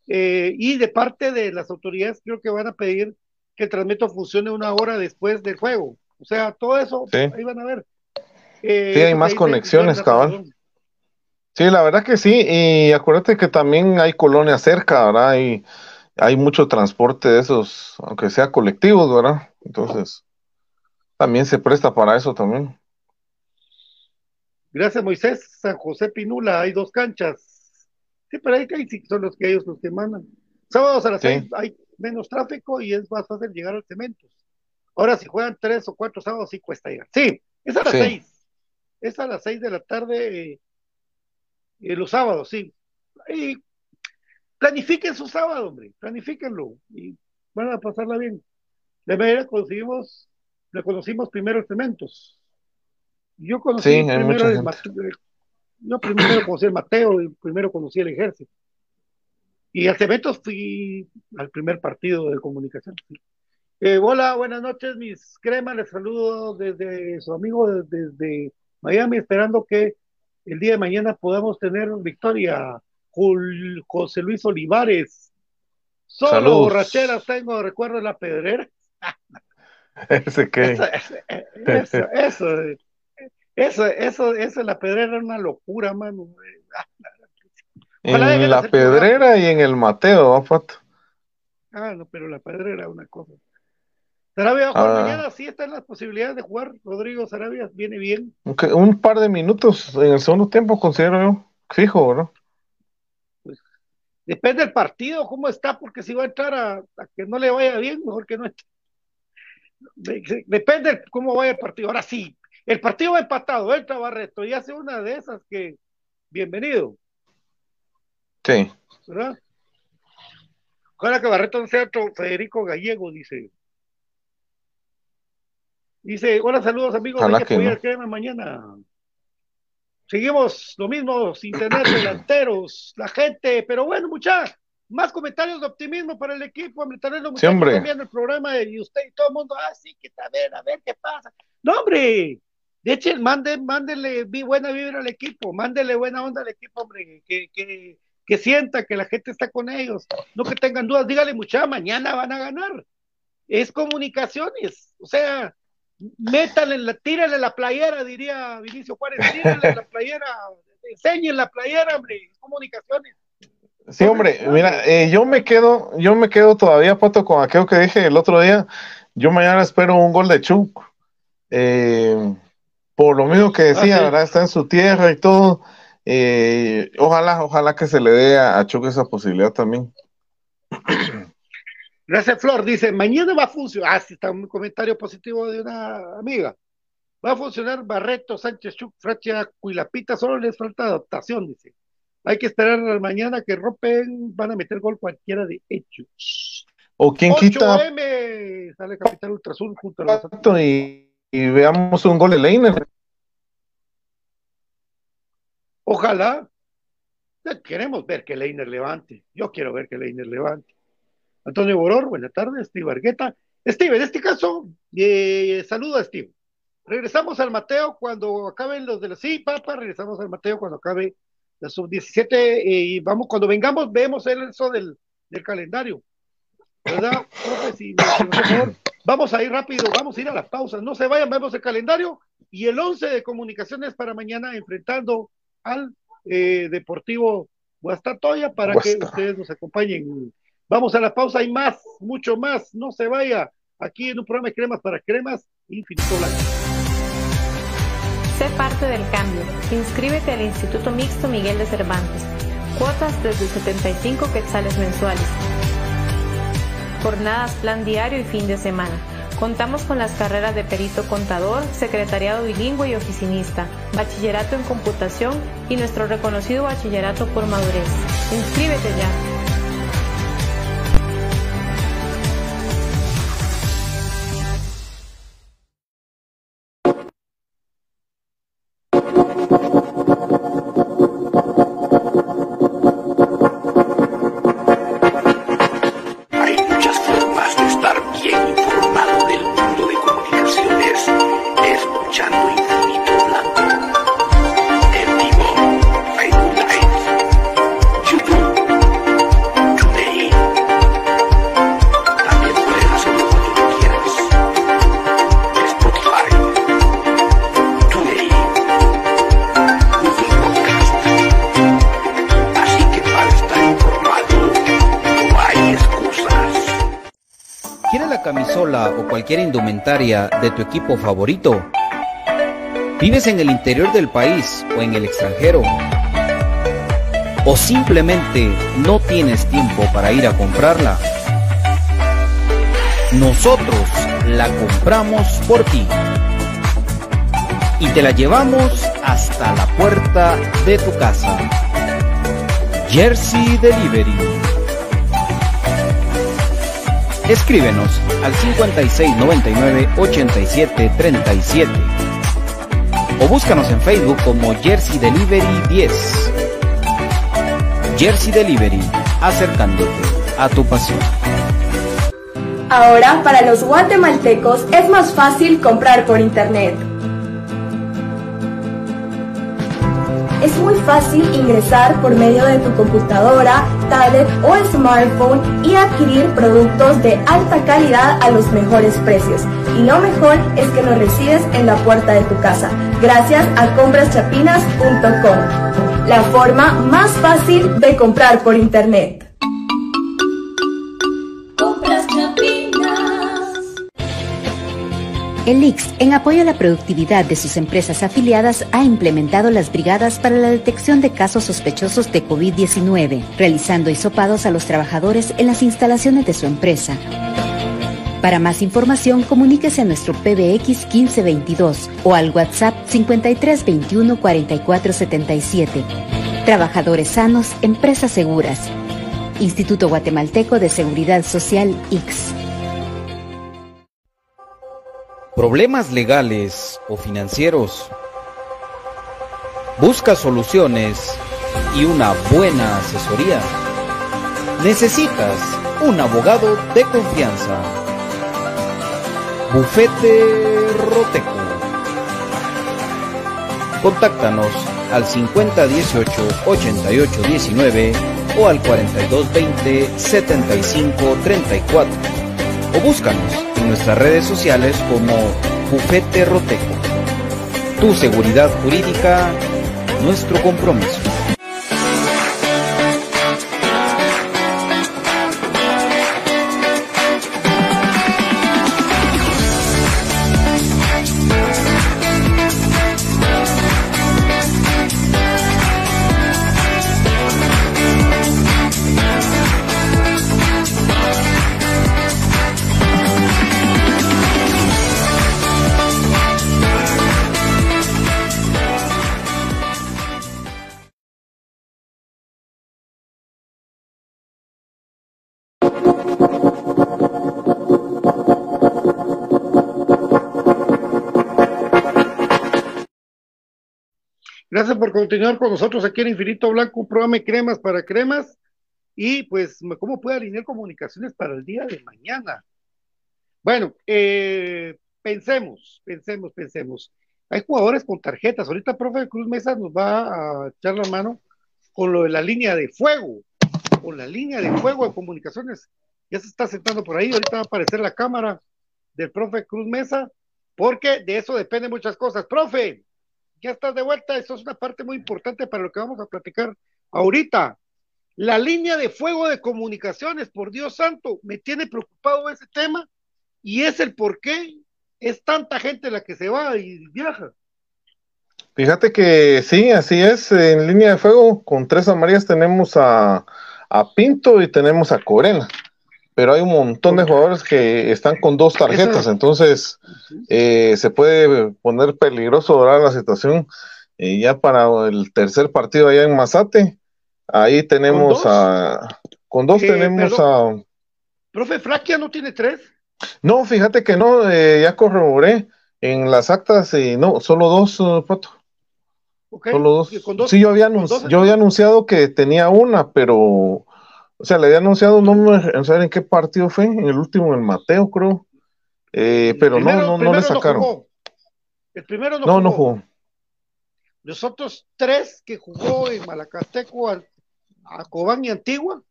Eh, y de parte de las autoridades, creo que van a pedir que el transmetro funcione una hora después del juego. O sea, todo eso, Sí. ahí van a ver. Eh, Sí, hay eso más conexiones, cabal. Sí, la verdad que sí, y acuérdate que también hay colonias cerca, ¿verdad? Hay, hay mucho transporte de esos, aunque sea colectivos, ¿verdad? Entonces, también se presta para eso también. Gracias, Moisés. San José Pinula, hay dos canchas. Sí, pero ahí ahí sí son los que ellos los que mandan. Sábados a las Sí. seis hay menos tráfico y es más fácil llegar al cemento. Ahora, si juegan tres o cuatro sábados, sí cuesta llegar. Sí, es a las Sí. seis. Es a las seis de la tarde eh, eh, los sábados, sí. Y planifiquen su sábado, hombre. Planifíquenlo y van a pasarla bien. De manera conseguimos, le conocimos primero el cementos. Yo conocí Sí, primero el gente. Mate- yo primero conocí el Mateo y primero conocí el ejército. Y al Cementos fui al primer partido de comunicación. Eh, hola, buenas noches, mis cremas. Les saludo desde su amigo desde, desde Miami, esperando que el día de mañana podamos tener victoria. José Luis Olivares. Solo borracheras tengo, recuerdo la pedrera. Ese que, Eso, eso, eso, eso, eso, eso, la pedrera era una locura, mano. Ojalá en la. Pedrera y en el Mateo, ¿va, Pato? Ah, no, pero la pedrera era una cosa. Sarabia va a jugar Ah. mañana, sí están las posibilidades de jugar. Rodrigo Sarabia viene bien. Un par de minutos en el segundo tiempo, considero yo, fijo, ¿verdad? Depende del partido, cómo está, porque si va a entrar a, a que no le vaya bien, mejor que no esté. De- Depende de cómo vaya el partido. Ahora sí, el partido va empatado, entra Barreto y hace una de esas que, bienvenido, Sí. ¿verdad? Ojalá que Barreto no sea otro Federico Gallego, dice. Dice, hola, saludos amigos, Ojalá que que no. mañana. Seguimos lo mismo, sin tener delanteros, la gente, pero bueno, muchachos, más comentarios de optimismo para el equipo, hombre, tal vez los Sí, hombre. están viendo el programa y usted y todo el mundo, ah, sí, que a ver, a ver qué pasa. No, hombre, de hecho, mande, mándele vi- buena vibra al equipo, mándele buena onda al equipo, hombre, que, que, que sienta que la gente está con ellos, no que tengan dudas, dígale mucha, mañana van a ganar. Es comunicaciones, o sea, métale, la, tírale la playera, diría Vinicio Juárez, tírale la playera, enseñen la playera, hombre, es comunicaciones. Sí, hombre, mira, eh, yo me quedo, yo me quedo todavía, Pato, con aquello que dije el otro día. Yo mañana espero un gol de Chuck. Eh, por lo mismo que decía, Ah, sí. ¿verdad? Está en su tierra y todo. Eh, ojalá, ojalá que se le dé a, a Chuck esa posibilidad también. Gracias, Flor. Dice, mañana va a funcionar. Ah, sí, está un comentario positivo de una amiga. Va a funcionar Barreto, Sánchez, Chuc, Fracha, Cuilapita. Solo les falta adaptación, dice. Hay que esperar a mañana que rompen. Van a meter gol cualquiera de ellos. O quien quita 8M. Sale Capital Ultrasul junto a los. Y, y veamos un gol de Leiner. Ojalá. Queremos ver que Leiner levante. Yo quiero ver que Leiner levante. Antonio Boror, buenas tardes. Steve Argueta. Steve, en este caso, eh, saludo a Steve. Regresamos al Mateo cuando acaben los de la. Sí, papá, regresamos al Mateo cuando acabe la sub-17 eh, y vamos, cuando vengamos, vemos eso del, del calendario. ¿Verdad? Profe, si favor. Vamos a ir rápido, vamos a ir a las pausas. No se vayan, vemos el calendario y el 11 de comunicaciones para mañana enfrentando al eh, Deportivo Guastatoya para que ustedes nos acompañen. Vamos a la pausa, hay más, mucho más. No se vaya aquí en un programa de cremas para cremas infinito blanco. Sé parte del cambio. Inscríbete al Instituto Mixto Miguel de Cervantes. Cuotas desde 75 quetzales mensuales. Jornadas, plan diario y fin de semana. Contamos con las carreras de perito contador, secretariado bilingüe y oficinista, bachillerato en computación y nuestro reconocido bachillerato por madurez. Inscríbete ya. Indumentaria de tu equipo favorito? ¿Vives en el interior del país o en el extranjero? ¿O simplemente no tienes tiempo para ir a comprarla? Nosotros la compramos por ti y te la llevamos hasta la puerta de tu casa. Jersey Delivery. Escríbenos al 5699-8737 o búscanos en Facebook como Jersey Delivery 10. Jersey Delivery, acercándote a tu pasión. Ahora, para los guatemaltecos es más fácil comprar por internet. Es muy fácil ingresar por medio de tu computadora, tablet o smartphone y adquirir productos de alta calidad a los mejores precios. Y lo mejor es que los recibes en la puerta de tu casa, gracias a compraschapinas.com, la forma más fácil de comprar por internet. El IX, en apoyo a la productividad de sus empresas afiliadas, ha implementado las brigadas para la detección de casos sospechosos de COVID-19, realizando hisopados a los trabajadores en las instalaciones de su empresa. Para más información, comuníquese a nuestro PBX 1522 o al WhatsApp 5321 4477. Trabajadores sanos, empresas seguras. Instituto Guatemalteco de Seguridad Social, IX. ¿Problemas legales o financieros? Busca soluciones y una buena asesoría. necesitas un abogado de confianza. Bufete Roteco. Contáctanos al 5018-8819 o al 4220-7534 o búscanos en nuestras redes sociales como Bufete Roteco. Tu seguridad jurídica, nuestro compromiso. Gracias por continuar con nosotros aquí en Infinito Blanco, un cremas para cremas. Y pues, ¿cómo puede alinear comunicaciones para el día de mañana? Bueno, eh, pensemos, pensemos, pensemos. Hay jugadores con tarjetas. Ahorita, profe Cruz Mesa nos va a echar la mano con lo de la línea de fuego, con la línea de fuego de comunicaciones. Ya se está sentando por ahí. Ahorita va a aparecer la cámara del profe Cruz Mesa, porque de eso dependen muchas cosas. Profe, ya estás de vuelta. Esto es una parte muy importante para lo que vamos a platicar ahorita. La línea de fuego de comunicaciones, por Dios santo, me tiene preocupado ese tema y es el por qué es tanta gente la que se va y viaja. Fíjate que sí, así es. En línea de fuego, con tres amarillas tenemos a, a Pinto y tenemos a Corena pero hay un montón de jugadores que están con dos tarjetas, entonces eh, se puede poner peligroso ahora la situación. Y ya para el tercer partido allá en Mazate, ahí tenemos a. Con dos Eh, tenemos a. Profe, Fraquia no tiene tres. No, fíjate que no, eh, ya corroboré en las actas y no, solo dos, eh, Pato. Solo dos. Y con dos- Sí, yo había, con anunci- dos- yo había anunciado que tenía una, pero, o sea, le había anunciado, no me no sé en qué partido fue, en el último, en Mateo, creo. Eh, pero no, Primero- no, no le sacaron. jugó. El primero no, No, no jugó. jugó. Los otros tres que jugó en Malacateco, a, a Cobán y Antigua,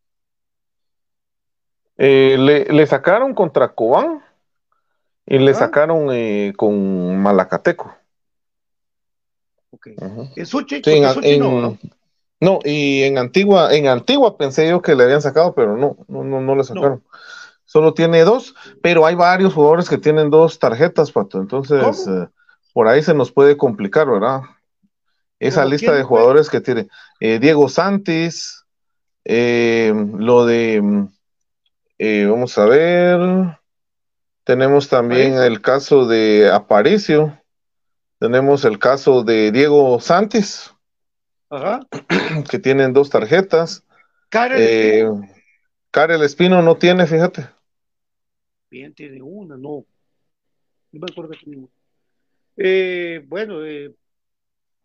Eh, le, le sacaron contra Cobán y le Ajá. sacaron eh, con Malacateco. ok. Ujú. En Suchi, Sí, en, porque Suchi no, ¿no? No, y en Antigua, en Antigua pensé yo que le habían sacado, pero no, no, no, no le sacaron. Solo tiene dos, pero hay varios jugadores que tienen dos tarjetas, Pato. Entonces, eh, por ahí se nos puede complicar, ¿verdad? Esa ¿Cómo lista quién, de pues? jugadores que tiene eh, Diego Santis, eh, lo de, mm, vamos a ver, tenemos también el caso de Aparicio, tenemos el caso de Diego Santis, Ajá. que tienen dos tarjetas. Karen Eh, Espino, Karel Espino no tiene, fíjate. bien, tiene una, no. No me acuerdo que. Eh, bueno, eh,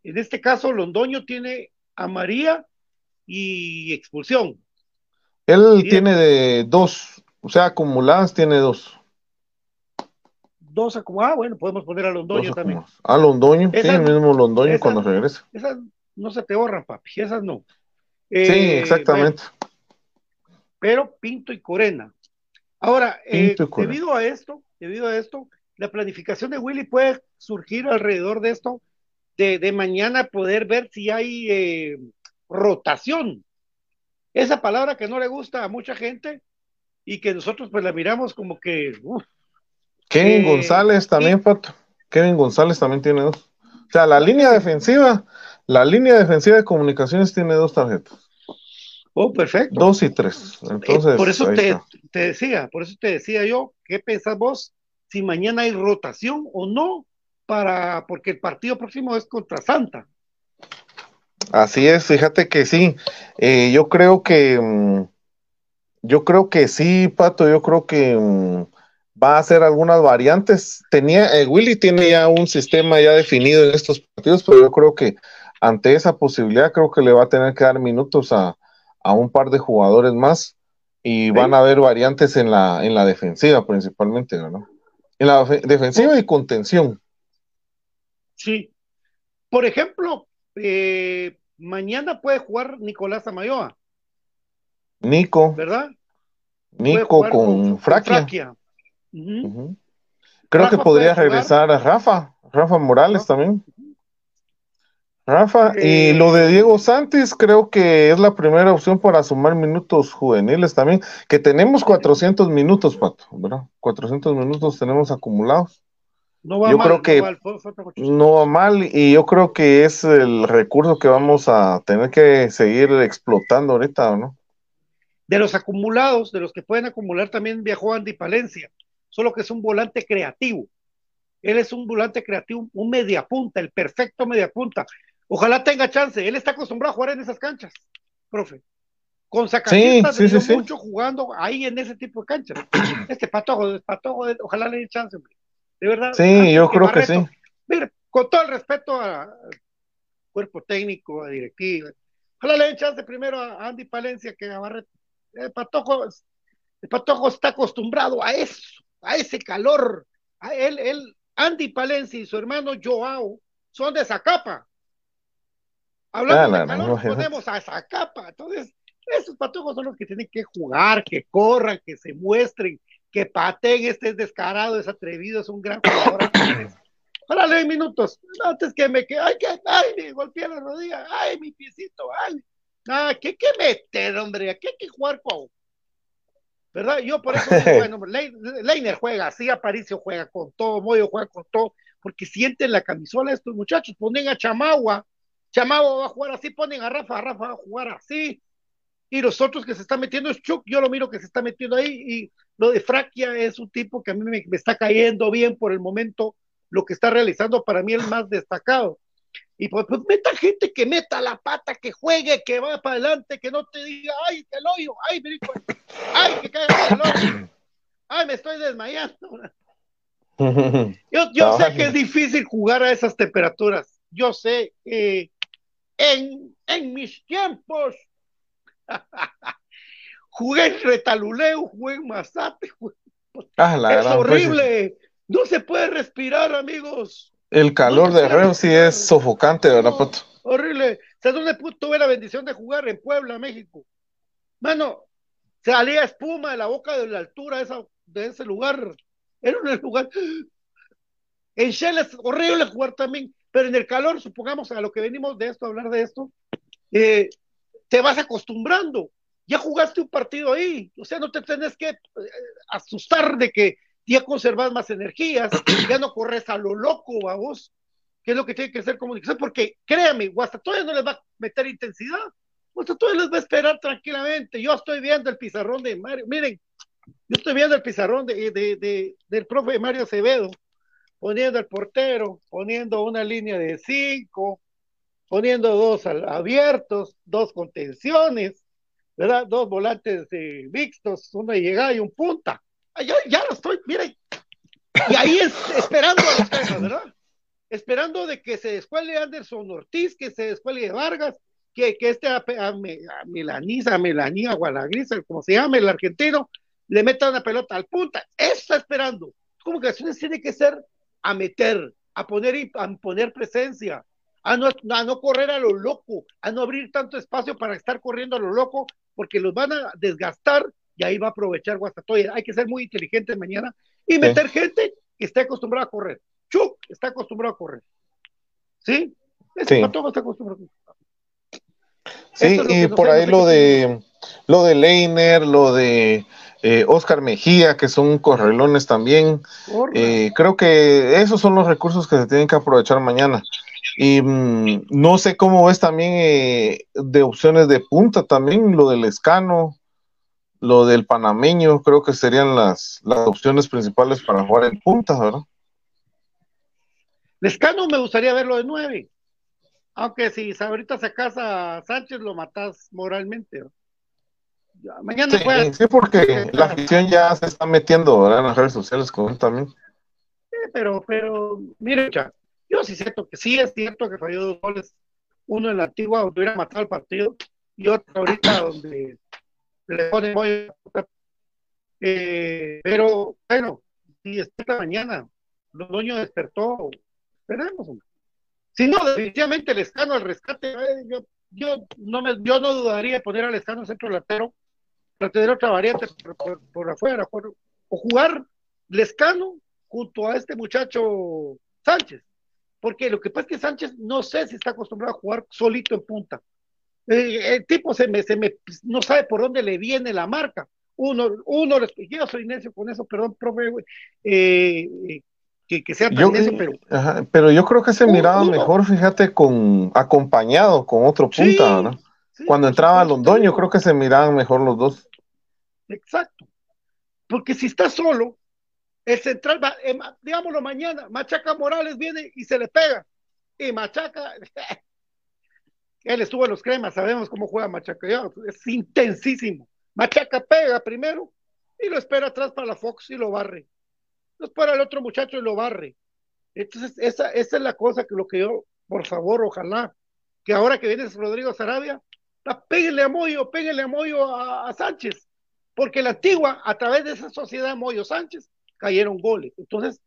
en este caso, Londoño tiene a María y expulsión. Él tiene de dos, o sea, acumuladas tiene dos. Dos a como, ah, bueno, podemos poner a Londoño dos también. acumuladas. Ah, Londoño, sí, Esas- el mismo Londoño cuando regrese. Esas no se te ahorran, papi, esas no. Sí, Eh, exactamente. bueno, pero Pinto y Corena. Ahora, eh, y Corena. debido a esto, debido a esto, la planificación de Willy puede surgir alrededor de esto, de, de mañana poder ver si hay eh, rotación. Esa palabra que no le gusta a mucha gente y que nosotros pues la miramos como que, Kevin González también, Pato. Kevin González también tiene dos. O sea, la línea defensiva, la línea defensiva de comunicaciones tiene dos tarjetas. oh, perfecto. Dos y tres. Entonces, Eh, por eso te decía, por eso te decía yo, ¿qué pensás vos si mañana hay rotación o no? Para, porque el partido próximo es contra Santa. Así es, fíjate que sí. Eh, yo creo que, mm, yo creo que sí, Pato, yo creo que mm, va a hacer algunas variantes. Tenía, eh, Willy tiene ya un sistema ya definido en estos partidos, pero yo creo que ante esa posibilidad, creo que le va a tener que dar minutos a, a un par de jugadores más y van a haber variantes en la, en la defensiva principalmente, ¿no? En la defensiva y contención. Sí. Por ejemplo, eh, mañana puede jugar Nicolás Amayoa. Nico. ¿Verdad? Nico con, Fraquia. Creo que podría regresar a Rafa, Rafa Morales también. Rafa, y lo de Diego Santis creo que es la primera opción para sumar minutos juveniles también, que tenemos 400 minutos, Pato, ¿verdad? 400 minutos tenemos acumulados. No va yo mal, creo que no va mal y yo creo que es el recurso que vamos a tener que seguir explotando ahorita, ¿no? De los acumulados, de los que pueden acumular, también viajó Andy Palencia, solo que es un volante creativo. Él es un volante creativo, un mediapunta, el perfecto mediapunta. Ojalá tenga chance. Él está acostumbrado a jugar en esas canchas, profe. Con Zacatecas sí, sí, sí, mucho jugando ahí en ese tipo de canchas. Este patojo, patojo, ojalá le dé chance, hombre. De verdad. Sí, yo creo que sí. Mire, con todo el respeto al cuerpo técnico, a directiva, ojalá le den chance primero a Andy Palencia que a Barreto. El patojo, el patojo está acostumbrado a eso, a ese calor. A él, él, Andy Palencia y su hermano Joao son de Zacapa. Hablando Ah, de calor, no, ponemos a Zacapa. Entonces, esos patojos son los que tienen que jugar, que corran, que se muestren, que pateen. Este es descarado, es atrevido, es un gran jugador. Órale, minutos. Antes que me quede, ay, que, ay, me golpeé la rodilla, ay, mi piecito, ay. Ah, ¿qué, qué meter, hombre? Aquí hay que jugar con. ¿Verdad? Yo por eso digo, bueno, Le- Leiner juega así, Aparicio juega con todo, Moyo juega con todo, porque sienten la camisola estos muchachos, ponen a Chamagua, Chamagua va a jugar así, ponen a Rafa, Rafa va a jugar así, y los otros que se están metiendo es Chuck, yo lo miro que se está metiendo ahí, y lo de Fraquia es un tipo que a mí me, me está cayendo bien por el momento, lo que está realizando para mí el más destacado. Y pues, pues meta gente que meta la pata, que juegue, que va para adelante, que no te diga, ay, el hoyo, ay, mirico, ay, que caiga el hoyo, ay, me estoy desmayando. Yo, yo sé que es difícil jugar a esas temperaturas. Yo sé que en, en mis tiempos jugué en Retaluleu, jugué en Mazate, jugué- Ah, la es horrible. No se puede respirar, amigos. el calor de Herrero sí es sofocante, ¿verdad, Pato? Horrible. ¿Sabes dónde tuve la bendición de jugar? En Puebla, México. Mano, salía espuma de la boca de la altura de, esa- de ese lugar. Era un lugar. En Shell es horrible jugar también, pero en el calor, supongamos a lo que venimos de esto, a hablar de esto, eh, te vas acostumbrando. Ya jugaste un partido ahí, o sea, no te tenés que eh, asustar de que ya conservas más energías, ya no corres a lo loco, vamos, que es lo que tiene que ser comunicación, porque créame, Guastatoya no les va a meter intensidad, Guastatoya les va a esperar tranquilamente. Yo estoy viendo el pizarrón de Mario, miren, yo estoy viendo el pizarrón de, de- de- del profe Mario Acevedo, poniendo el portero, poniendo una línea de cinco, poniendo dos al- abiertos, dos contenciones, ¿verdad? Dos volantes eh, mixtos, una llegada y un punta. Ya, lo estoy, miren. Y ahí es esperando a los ¿verdad? Esperando de que se descuele Anderson Ortiz, que se descuele Vargas, que, que este a, a, a Melaniza, a Melanía, Gualagrisa, como se llama el argentino, le meta una pelota al punta. Eso está esperando. Que tiene que ser a meter, a poner, y- a poner presencia, a no, a no correr a lo loco, a no abrir tanto espacio para estar corriendo a lo loco, porque los van a desgastar y ahí va a aprovechar Guastatoya. Hay que ser muy inteligente mañana y meter gente que esté acostumbrada a correr. Chuck está acostumbrado a correr. ¿Sí? Ese Sí. está acostumbrado. Sí, es y por ahí lo de lo de Leiner, lo de eh, Oscar Mejía, que son correlones también. Eh, creo que esos son los recursos que se tienen que aprovechar mañana. Y mm, no sé cómo ves también eh, de opciones de punta también, lo del escano, lo del panameño, creo que serían las, las opciones principales para jugar en punta, ¿verdad? Lescano me gustaría verlo de nueve. Aunque si ahorita sacas a Sánchez lo matas moralmente. ¿no? Ya, mañana Sí, sí, porque la afición ya se está metiendo ¿verdad? en las redes sociales con él también. Sí, pero, pero, mire, yo sí siento que sí es cierto que falló dos goles, uno en la antigua donde hubiera matado el partido y otro ahorita donde le pone Moyo. Eh, pero bueno, si esta mañana, Londoño despertó, esperemos. hombre. Si no, definitivamente el escano al rescate, eh, yo, yo, no me, yo no dudaría de poner al escano centro delantero para tener otra variante por, afuera, o jugar Lescano junto a este muchacho Sánchez. Porque lo que pasa es que Sánchez no sé si está acostumbrado a jugar solito en punta. Eh, el tipo se me, se me, no sabe por dónde le viene la marca. Uno, uno, yo soy necio con eso, perdón, profe, eh, eh, que, que sea tan Yo, necio, pero ajá, pero yo creo que se miraba uno. mejor, fíjate, con acompañado con otro Sí, punta, ¿verdad? sí, Cuando entraba Londoño, creo que se miraban mejor los dos. Exacto. Porque si está solo, el central va, eh, digámoslo mañana, Machaca Morales viene y se le pega. Y Machaca, él estuvo en los cremas, sabemos cómo juega Machaca, es intensísimo. Machaca pega primero y lo espera atrás para la Fox y lo barre. Lo espera el otro muchacho y lo barre. Entonces, esa, esa es la cosa que lo que yo, por favor, ojalá, que ahora que viene Rodrigo Sarabia, péguenle a Moyo, péguenle a Moyo a, Sánchez, porque la antigua, a través de esa sociedad Moyo Sánchez, cayeron goles. Entonces,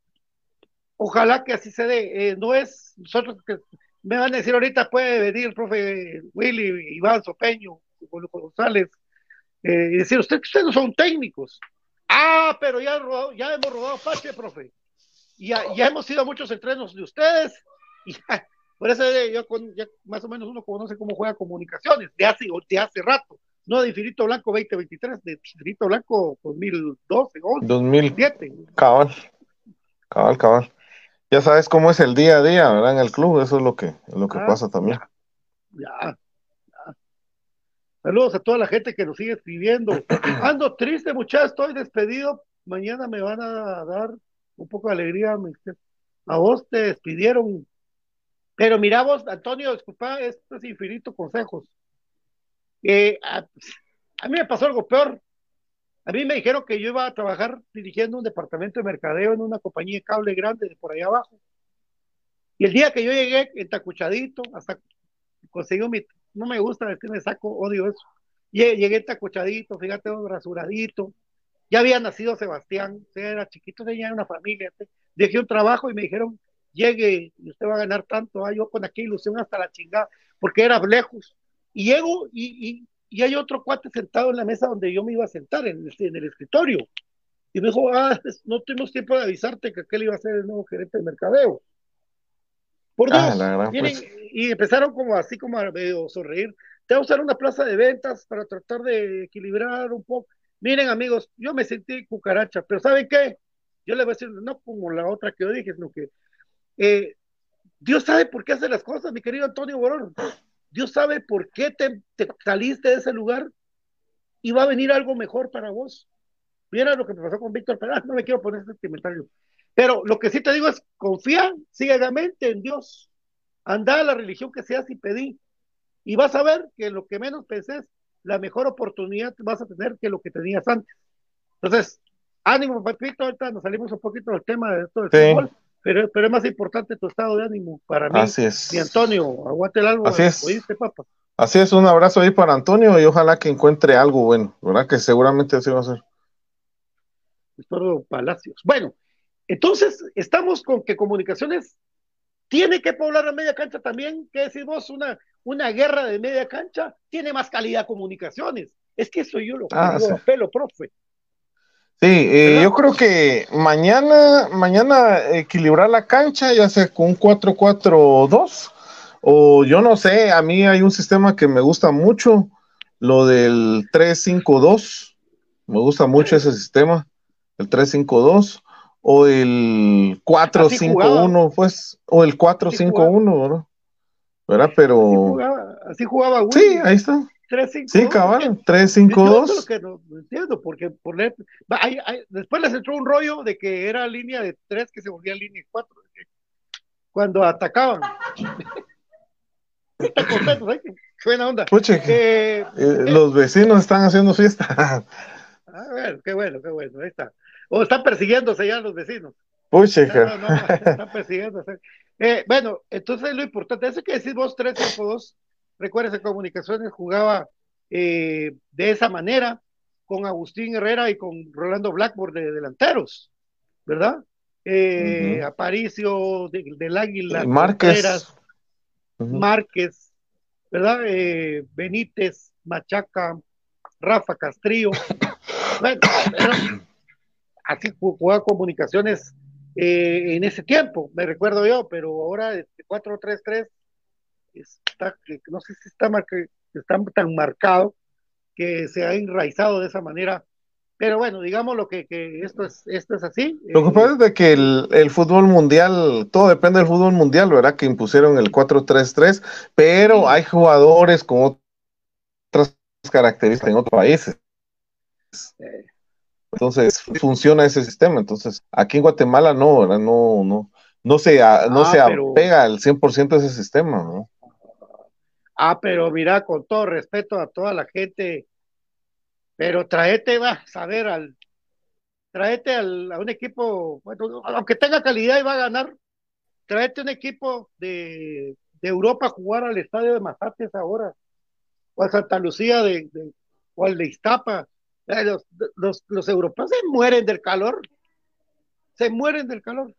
ojalá que así se dé. Eh, no es nosotros que me van a decir ahorita puede venir el profe Willy, Iván Sopeño, González, eh, y decir, usted, ustedes no son técnicos. Ah, pero ya, hemos rodado Pache, profe. Y ya, ya hemos ido a muchos entrenos de ustedes. Y ya, por eso eh, yo con, ya más o menos uno conoce cómo juega comunicaciones, de hace, de hace rato. No de Infinito Blanco 2023, de Infinito Blanco 2012, 11, 2000, 7. cabal, cabal, cabal. Ya sabes cómo es el día a día, ¿verdad? En el club, eso es lo que, lo que Ah. pasa también. Ya. Saludos a toda la gente que nos sigue escribiendo. Ando triste, muchachos, estoy despedido. Mañana me van a dar un poco de alegría. A vos te despidieron. Pero mira vos, Antonio, disculpa, esto es infinito consejos. Eh, a, a mí me pasó algo peor. A mí me dijeron que yo iba a trabajar dirigiendo un departamento de mercadeo en una compañía de cable grande de por allá abajo. Y el día que yo llegué entacuchadito, hasta conseguí mi, no me gusta vestirme saco, odio eso. Llegué, llegué entacuchadito, fíjate, rasuradito. Ya había nacido Sebastián, era chiquito, tenía una familia. Dejé un trabajo y me dijeron, llegue y usted va a ganar tanto. Ah, yo con aquella ilusión hasta la chingada, porque era lejos. Y llego y, y, hay otro cuate sentado en la mesa donde yo me iba a sentar, en el, escritorio. Y me dijo, ah, no tuvimos tiempo de avisarte que aquel iba a ser el nuevo gerente de mercadeo. Por Dios, Ah, miren, pues. y empezaron como así como a medio sonreír. Te voy a usar una plaza de ventas para tratar de equilibrar un poco. Miren, amigos, yo me sentí cucaracha, pero ¿saben qué? Yo les voy a decir, no como la otra que yo dije, sino que eh, Dios sabe por qué hace las cosas, mi querido Antonio Borón. Dios sabe por qué te, te saliste de ese lugar y va a venir algo mejor para vos. Mira lo que me pasó con Víctor Peralta, no me quiero poner este comentario. Pero lo que sí te digo es, confía ciegamente en Dios. Anda a la religión que seas y pedí. Y vas a ver que lo que menos penses, la mejor oportunidad vas a tener que lo que tenías antes. Entonces, ánimo, Papito, ahorita nos salimos un poquito del tema de esto del Sí. fútbol, pero, pero es más importante tu estado de ánimo para mí. Así es. Y Antonio, aguante el algo. Así es. ¿Oíste, papá? Así es, un abrazo ahí para Antonio y ojalá que encuentre algo bueno, ¿verdad? Que seguramente así va a ser. Palacios. Bueno, entonces estamos con que comunicaciones tiene que poblar la media cancha también. ¿Qué decís vos? Una, una guerra de media cancha tiene más calidad comunicaciones. Es que soy yo lo Ah, digo sí. a pelo, profe. Sí, eh, yo creo que mañana, mañana equilibrar la cancha, ya sea con un 4-4-2, o yo no sé, a mí hay un sistema que me gusta mucho, lo del 3-5-2, me gusta mucho ese sistema, el 3-5-2, o el 4-5-1, pues, o el 4-5-1, ¿verdad? ¿Verdad? Pero, así jugaba Willy. sí, ahí está, 3-5-2. sí, cabal, Yo eso es 3-5-2. lo que no, no entiendo, porque poner, hay- hay- después les entró un rollo de que era línea de 3 que se volvía línea de 4 cuando atacaban. Están contentos, ¿eh? Buena onda. Puche, Eh, eh, los vecinos están haciendo fiesta. a ver, qué bueno, qué bueno, ahí está. O están persiguiéndose ya los vecinos. Puche, No, no, no, están persiguiéndose. Eh, bueno, entonces lo importante, eso que decís vos 3 5 2, recuerdes que Comunicaciones jugaba eh, de esa manera, con Agustín Herrera y con Rolando Blackboard de delanteros, ¿verdad? Eh, Aparicio de- del Águila, Márquez. Contreras. Márquez, ¿verdad? Benítez, Machaca, Rafa Castrillo. Bueno, así ju- jugaba comunicaciones eh, en ese tiempo, me recuerdo yo, pero ahora este 4-3-3 está, no sé si está, marca- está tan marcado que se ha enraizado de esa manera. Pero bueno, digamos lo que, que esto es esto es así. Lo que Eh, pasa es de que el, el fútbol mundial, todo depende del fútbol mundial, ¿verdad? Que impusieron el 4-3-3, pero hay jugadores con otras características en otros países. Entonces, funciona ese sistema. Entonces, aquí en Guatemala no, ¿verdad? No, no, no se, a- no Ah, se pero- apega al 100% a ese sistema, ¿no? Ah, pero mira, con todo respeto a toda la gente, pero traete, va, a ver, al, traete al, a un equipo, bueno, aunque tenga calidad y va a ganar, traete un equipo de, de Europa a jugar al estadio de Mazates ahora, o a Santa Lucía de, de- o al de Iztapa. Eh, Los, los, los europeos se mueren del calor, se mueren del calor.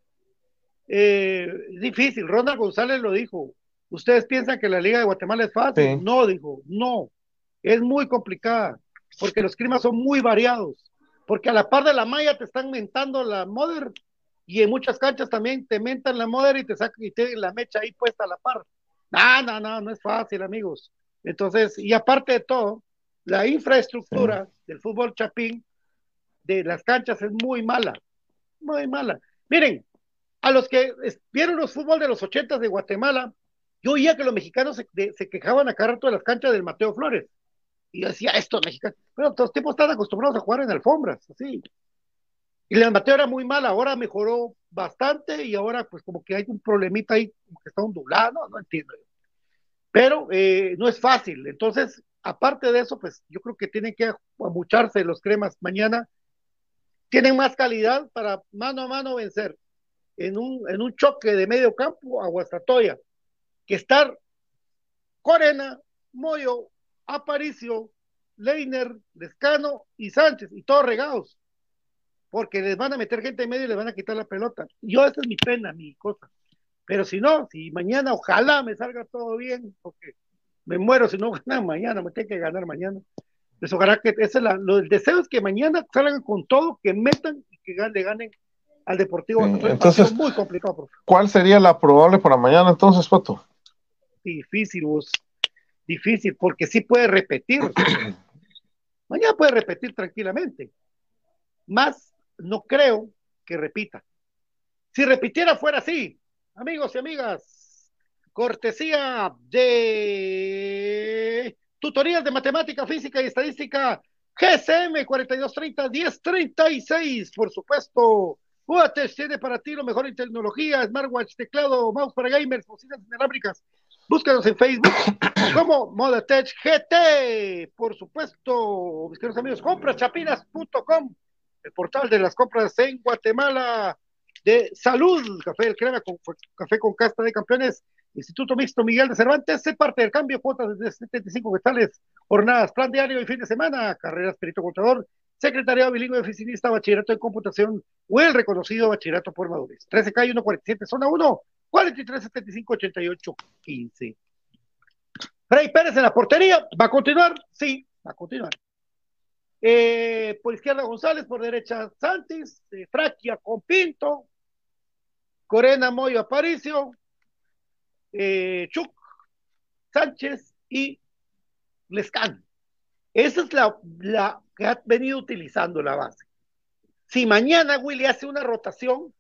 Eh, es difícil, Ronald González lo dijo. ¿Ustedes piensan que la Liga de Guatemala es fácil? Sí. No, dijo, no. Es muy complicada, porque los climas son muy variados. Porque a la par de la malla te están mentando la Mother, y en muchas canchas también te mentan la Mother y te sacan y te la mecha ahí puesta a la par. No, no, no, no es fácil, amigos. Entonces, y aparte de todo, la infraestructura del fútbol chapín de las canchas es muy mala, muy mala. Miren, a los que vieron los fútbol de los ochentas de Guatemala, yo oía que los mexicanos se, de- se quejaban a cada rato de las canchas del Mateo Flores. Y yo decía, estos mexicanos, pero todos los tipos están acostumbrados a jugar en alfombras, así. Y el Mateo era muy mal, ahora mejoró bastante y ahora pues como que hay un problemita ahí, como que está ondulado, no, no entiendo. Pero eh, no es fácil, entonces, aparte de eso, pues yo creo que tienen que amucharse los cremas mañana. Tienen más calidad para mano a mano vencer en un, en un choque de medio campo a Guastatoya que estar Corena, Moyo, Aparicio, Leiner, Lescano y Sánchez, y todos regados, porque les van a meter gente en medio y les van a quitar la pelota. Yo, esa es mi pena, mi cosa. Pero si no, si mañana ojalá me salga todo bien, porque me muero si no ganan mañana, me tengo que ganar mañana. Pues ojalá que ese es la, lo, el deseo es que mañana salgan con todo, que metan y que le ganen al Deportivo. Sí, entonces- muy complicado, profe. ¿Cuál sería la probable para mañana entonces, Pato? difícil, vos. Difícil, porque sí puede repetir. Mañana puede repetir tranquilamente. Más no creo que repita. Si repitiera fuera así, amigos y amigas, cortesía de tutorías de matemática, física y estadística, GSM 4230-1036, por supuesto. Watch tiene para ti lo mejor en tecnología, smartwatch, teclado, mouse para gamers, bocinas inalámbricas. Búscanos en Facebook como Modatech GT, por supuesto, mis queridos amigos, compraschapinas.com, el portal de las compras en Guatemala de salud, café del crema con café con casta de campeones, Instituto Mixto Miguel de Cervantes, se parte del cambio, cuotas de 75 quetzales, jornadas, plan diario y fin de semana, carreras perito contador, secretariado bilingüe oficinista, bachillerato en computación o el reconocido bachillerato por madurez. 13K 147, zona 1, 43 75 88 15. Freddy Pérez en la portería, ¿va a continuar? Sí, va a continuar. Eh, por izquierda González, por derecha Santis, eh, Fraquia con Pinto, Corena Moyo Aparicio, eh, Chuc, Sánchez y Lescan. Esa es la, la que ha venido utilizando la base. Si mañana Willy hace una rotación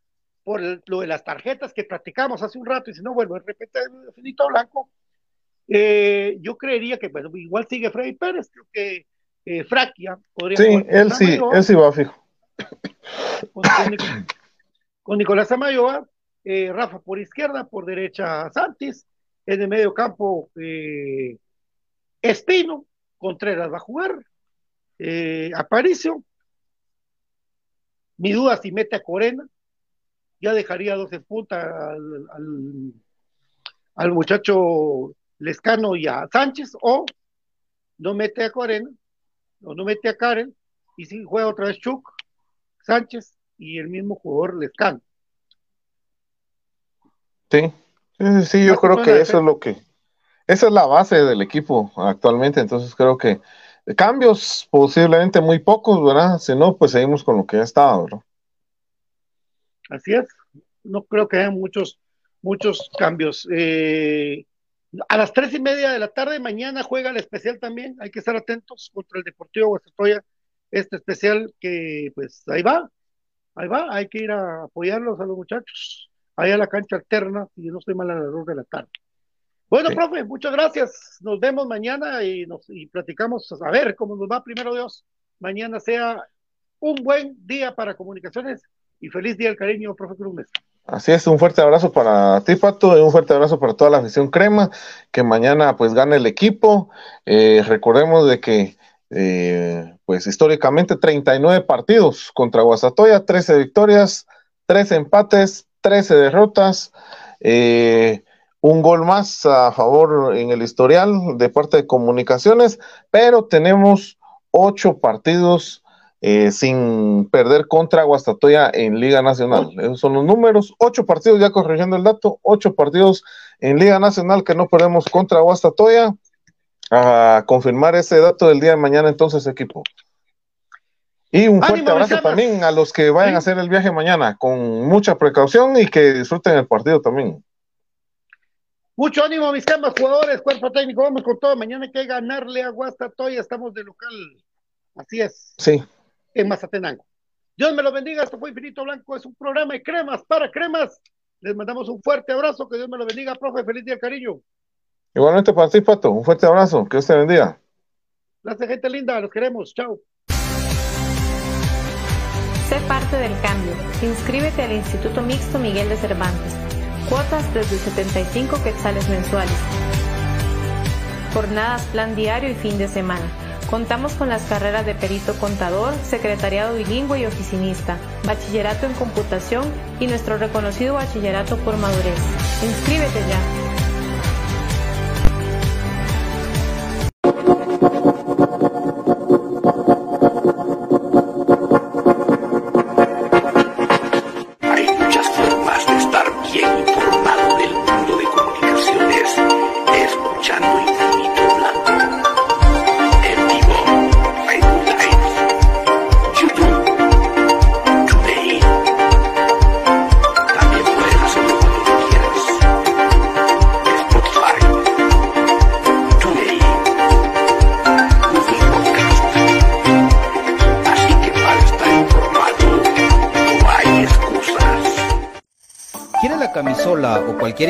por el- lo de las tarjetas que platicamos hace un rato, y si no vuelvo a repetir el finito blanco, eh, yo creería que, bueno, igual sigue Freddy Pérez, creo que eh, Fraquia podría Sí, jugar él sí, él sí va fijo. con, con Nic- con Nicolás Samayoa, eh, Rafa por izquierda, por derecha Santis, en el medio campo eh, Espino, Contreras va a jugar, eh, Aparicio, mi duda si mete a Corena, ya dejaría dos en al, al, al muchacho Lescano y a Sánchez, o no mete a Corena, o no mete a Karen, y si juega otra vez Chuck, Sánchez y el mismo jugador Lescan. Sí, sí, sí, yo creo que eso es lo que, esa es la base del equipo actualmente, entonces creo que cambios posiblemente muy pocos, ¿verdad? Si no, pues seguimos con lo que ya estaba, ¿verdad? Así es, no creo que haya muchos, muchos cambios. Eh, a las tres y media de la tarde mañana juega el especial también, hay que estar atentos contra el Deportivo Guastatoya, este especial que pues ahí va, ahí va, hay que ir a apoyarlos a los muchachos, ahí a la cancha alterna, y no estoy mal a las dos de la tarde. Bueno, Sí. profe, muchas gracias. Nos vemos mañana y, nos, y platicamos a ver cómo nos va. Primero Dios, mañana sea un buen día para comunicaciones y feliz día del cariño, profe Cruz. Así es, un fuerte abrazo para ti, Pato, y un fuerte abrazo para toda la afición crema, que mañana pues gane el equipo. Eh, recordemos de que eh, pues históricamente 39 partidos contra Guasatoya, 13 victorias, 13 empates, 13 derrotas, eh, un gol más a favor en el historial de parte de comunicaciones, pero tenemos ocho partidos eh, sin perder contra Guastatoya en Liga Nacional. Esos son los números. Ocho partidos, ya corrigiendo el dato, ocho partidos en Liga Nacional que no perdemos contra Guastatoya. A confirmar ese dato del día de mañana, entonces, equipo. Y un fuerte abrazo también a los que vayan Sí. a hacer el viaje mañana, con mucha precaución y que disfruten el partido también. Mucho ánimo, mis camas, jugadores, cuerpo técnico, vamos con todo. Mañana hay que ganarle a Guastatoya, estamos de local. Así es, Sí, en Mazatenango. Dios me lo bendiga, esto fue Infinito Blanco, es un programa de cremas para cremas. Les mandamos un fuerte abrazo, que Dios me lo bendiga, profe, feliz día cariño. igualmente para ti, Pato. Un fuerte abrazo. Que Dios te bendiga. Gracias, gente linda, los queremos, chao. Sé parte del cambio. Inscríbete al Instituto Mixto Miguel de Cervantes. Cuotas desde 75 quetzales mensuales. Jornadas, plan diario y fin de semana. Contamos con las carreras de perito contador, secretariado bilingüe y oficinista, bachillerato en computación y nuestro reconocido bachillerato por madurez. Inscríbete ya.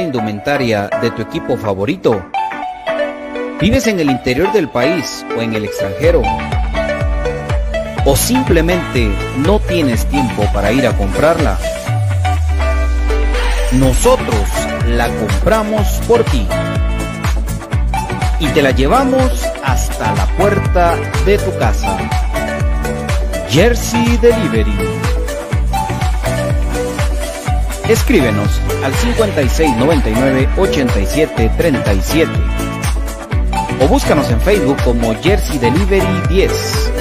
Indumentaria de tu equipo favorito? ¿Vives en el interior del país o en el extranjero? ¿O simplemente no tienes tiempo para ir a comprarla? Nosotros la compramos por ti y te la llevamos hasta la puerta de tu casa. Jersey Delivery. Escríbenos al 5699-8737 o búscanos en Facebook como Jersey Delivery 10.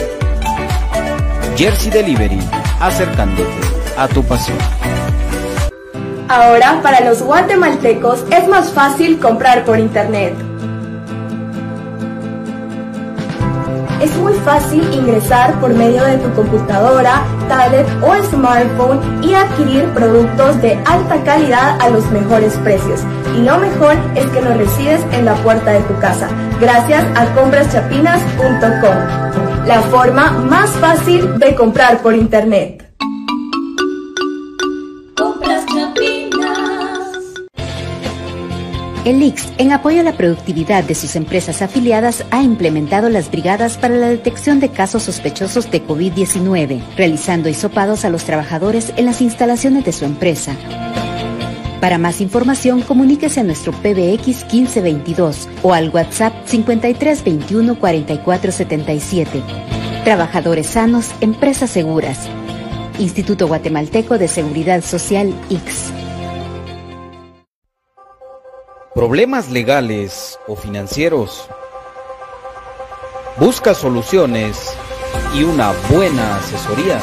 Jersey Delivery, acercándote a tu pasión. Ahora, para los guatemaltecos es más fácil comprar por internet. Es muy fácil ingresar por medio de tu computadora, tablet o smartphone y adquirir productos de alta calidad a los mejores precios. Y lo mejor es que los recibes en la puerta de tu casa, gracias a compraschapinas.com, la forma más fácil de comprar por internet. El IX, en apoyo a la productividad de sus empresas afiliadas, ha implementado las brigadas para la detección de casos sospechosos de COVID-19, realizando hisopados a los trabajadores en las instalaciones de su empresa. Para más información, comuníquese a nuestro PBX 1522 o al WhatsApp 5321 4477. Trabajadores sanos, empresas seguras. Instituto Guatemalteco de Seguridad Social, IX. ¿Problemas legales o financieros? ¿Busca soluciones y una buena asesoría,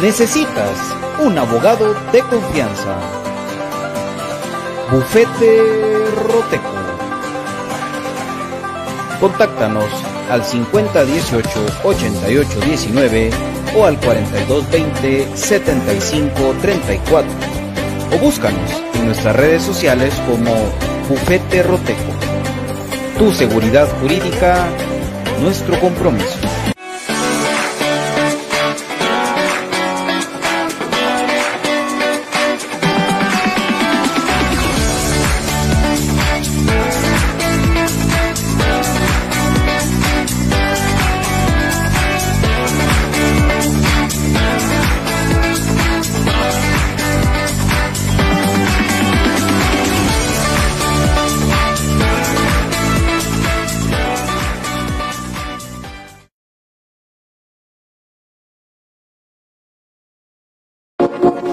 necesitas un abogado de confianza. Bufete Roteco. Contáctanos al 5018-8819 o al 4220-7534 o búscanos en nuestras redes sociales como Bufete Roteco. Tu seguridad jurídica, nuestro compromiso.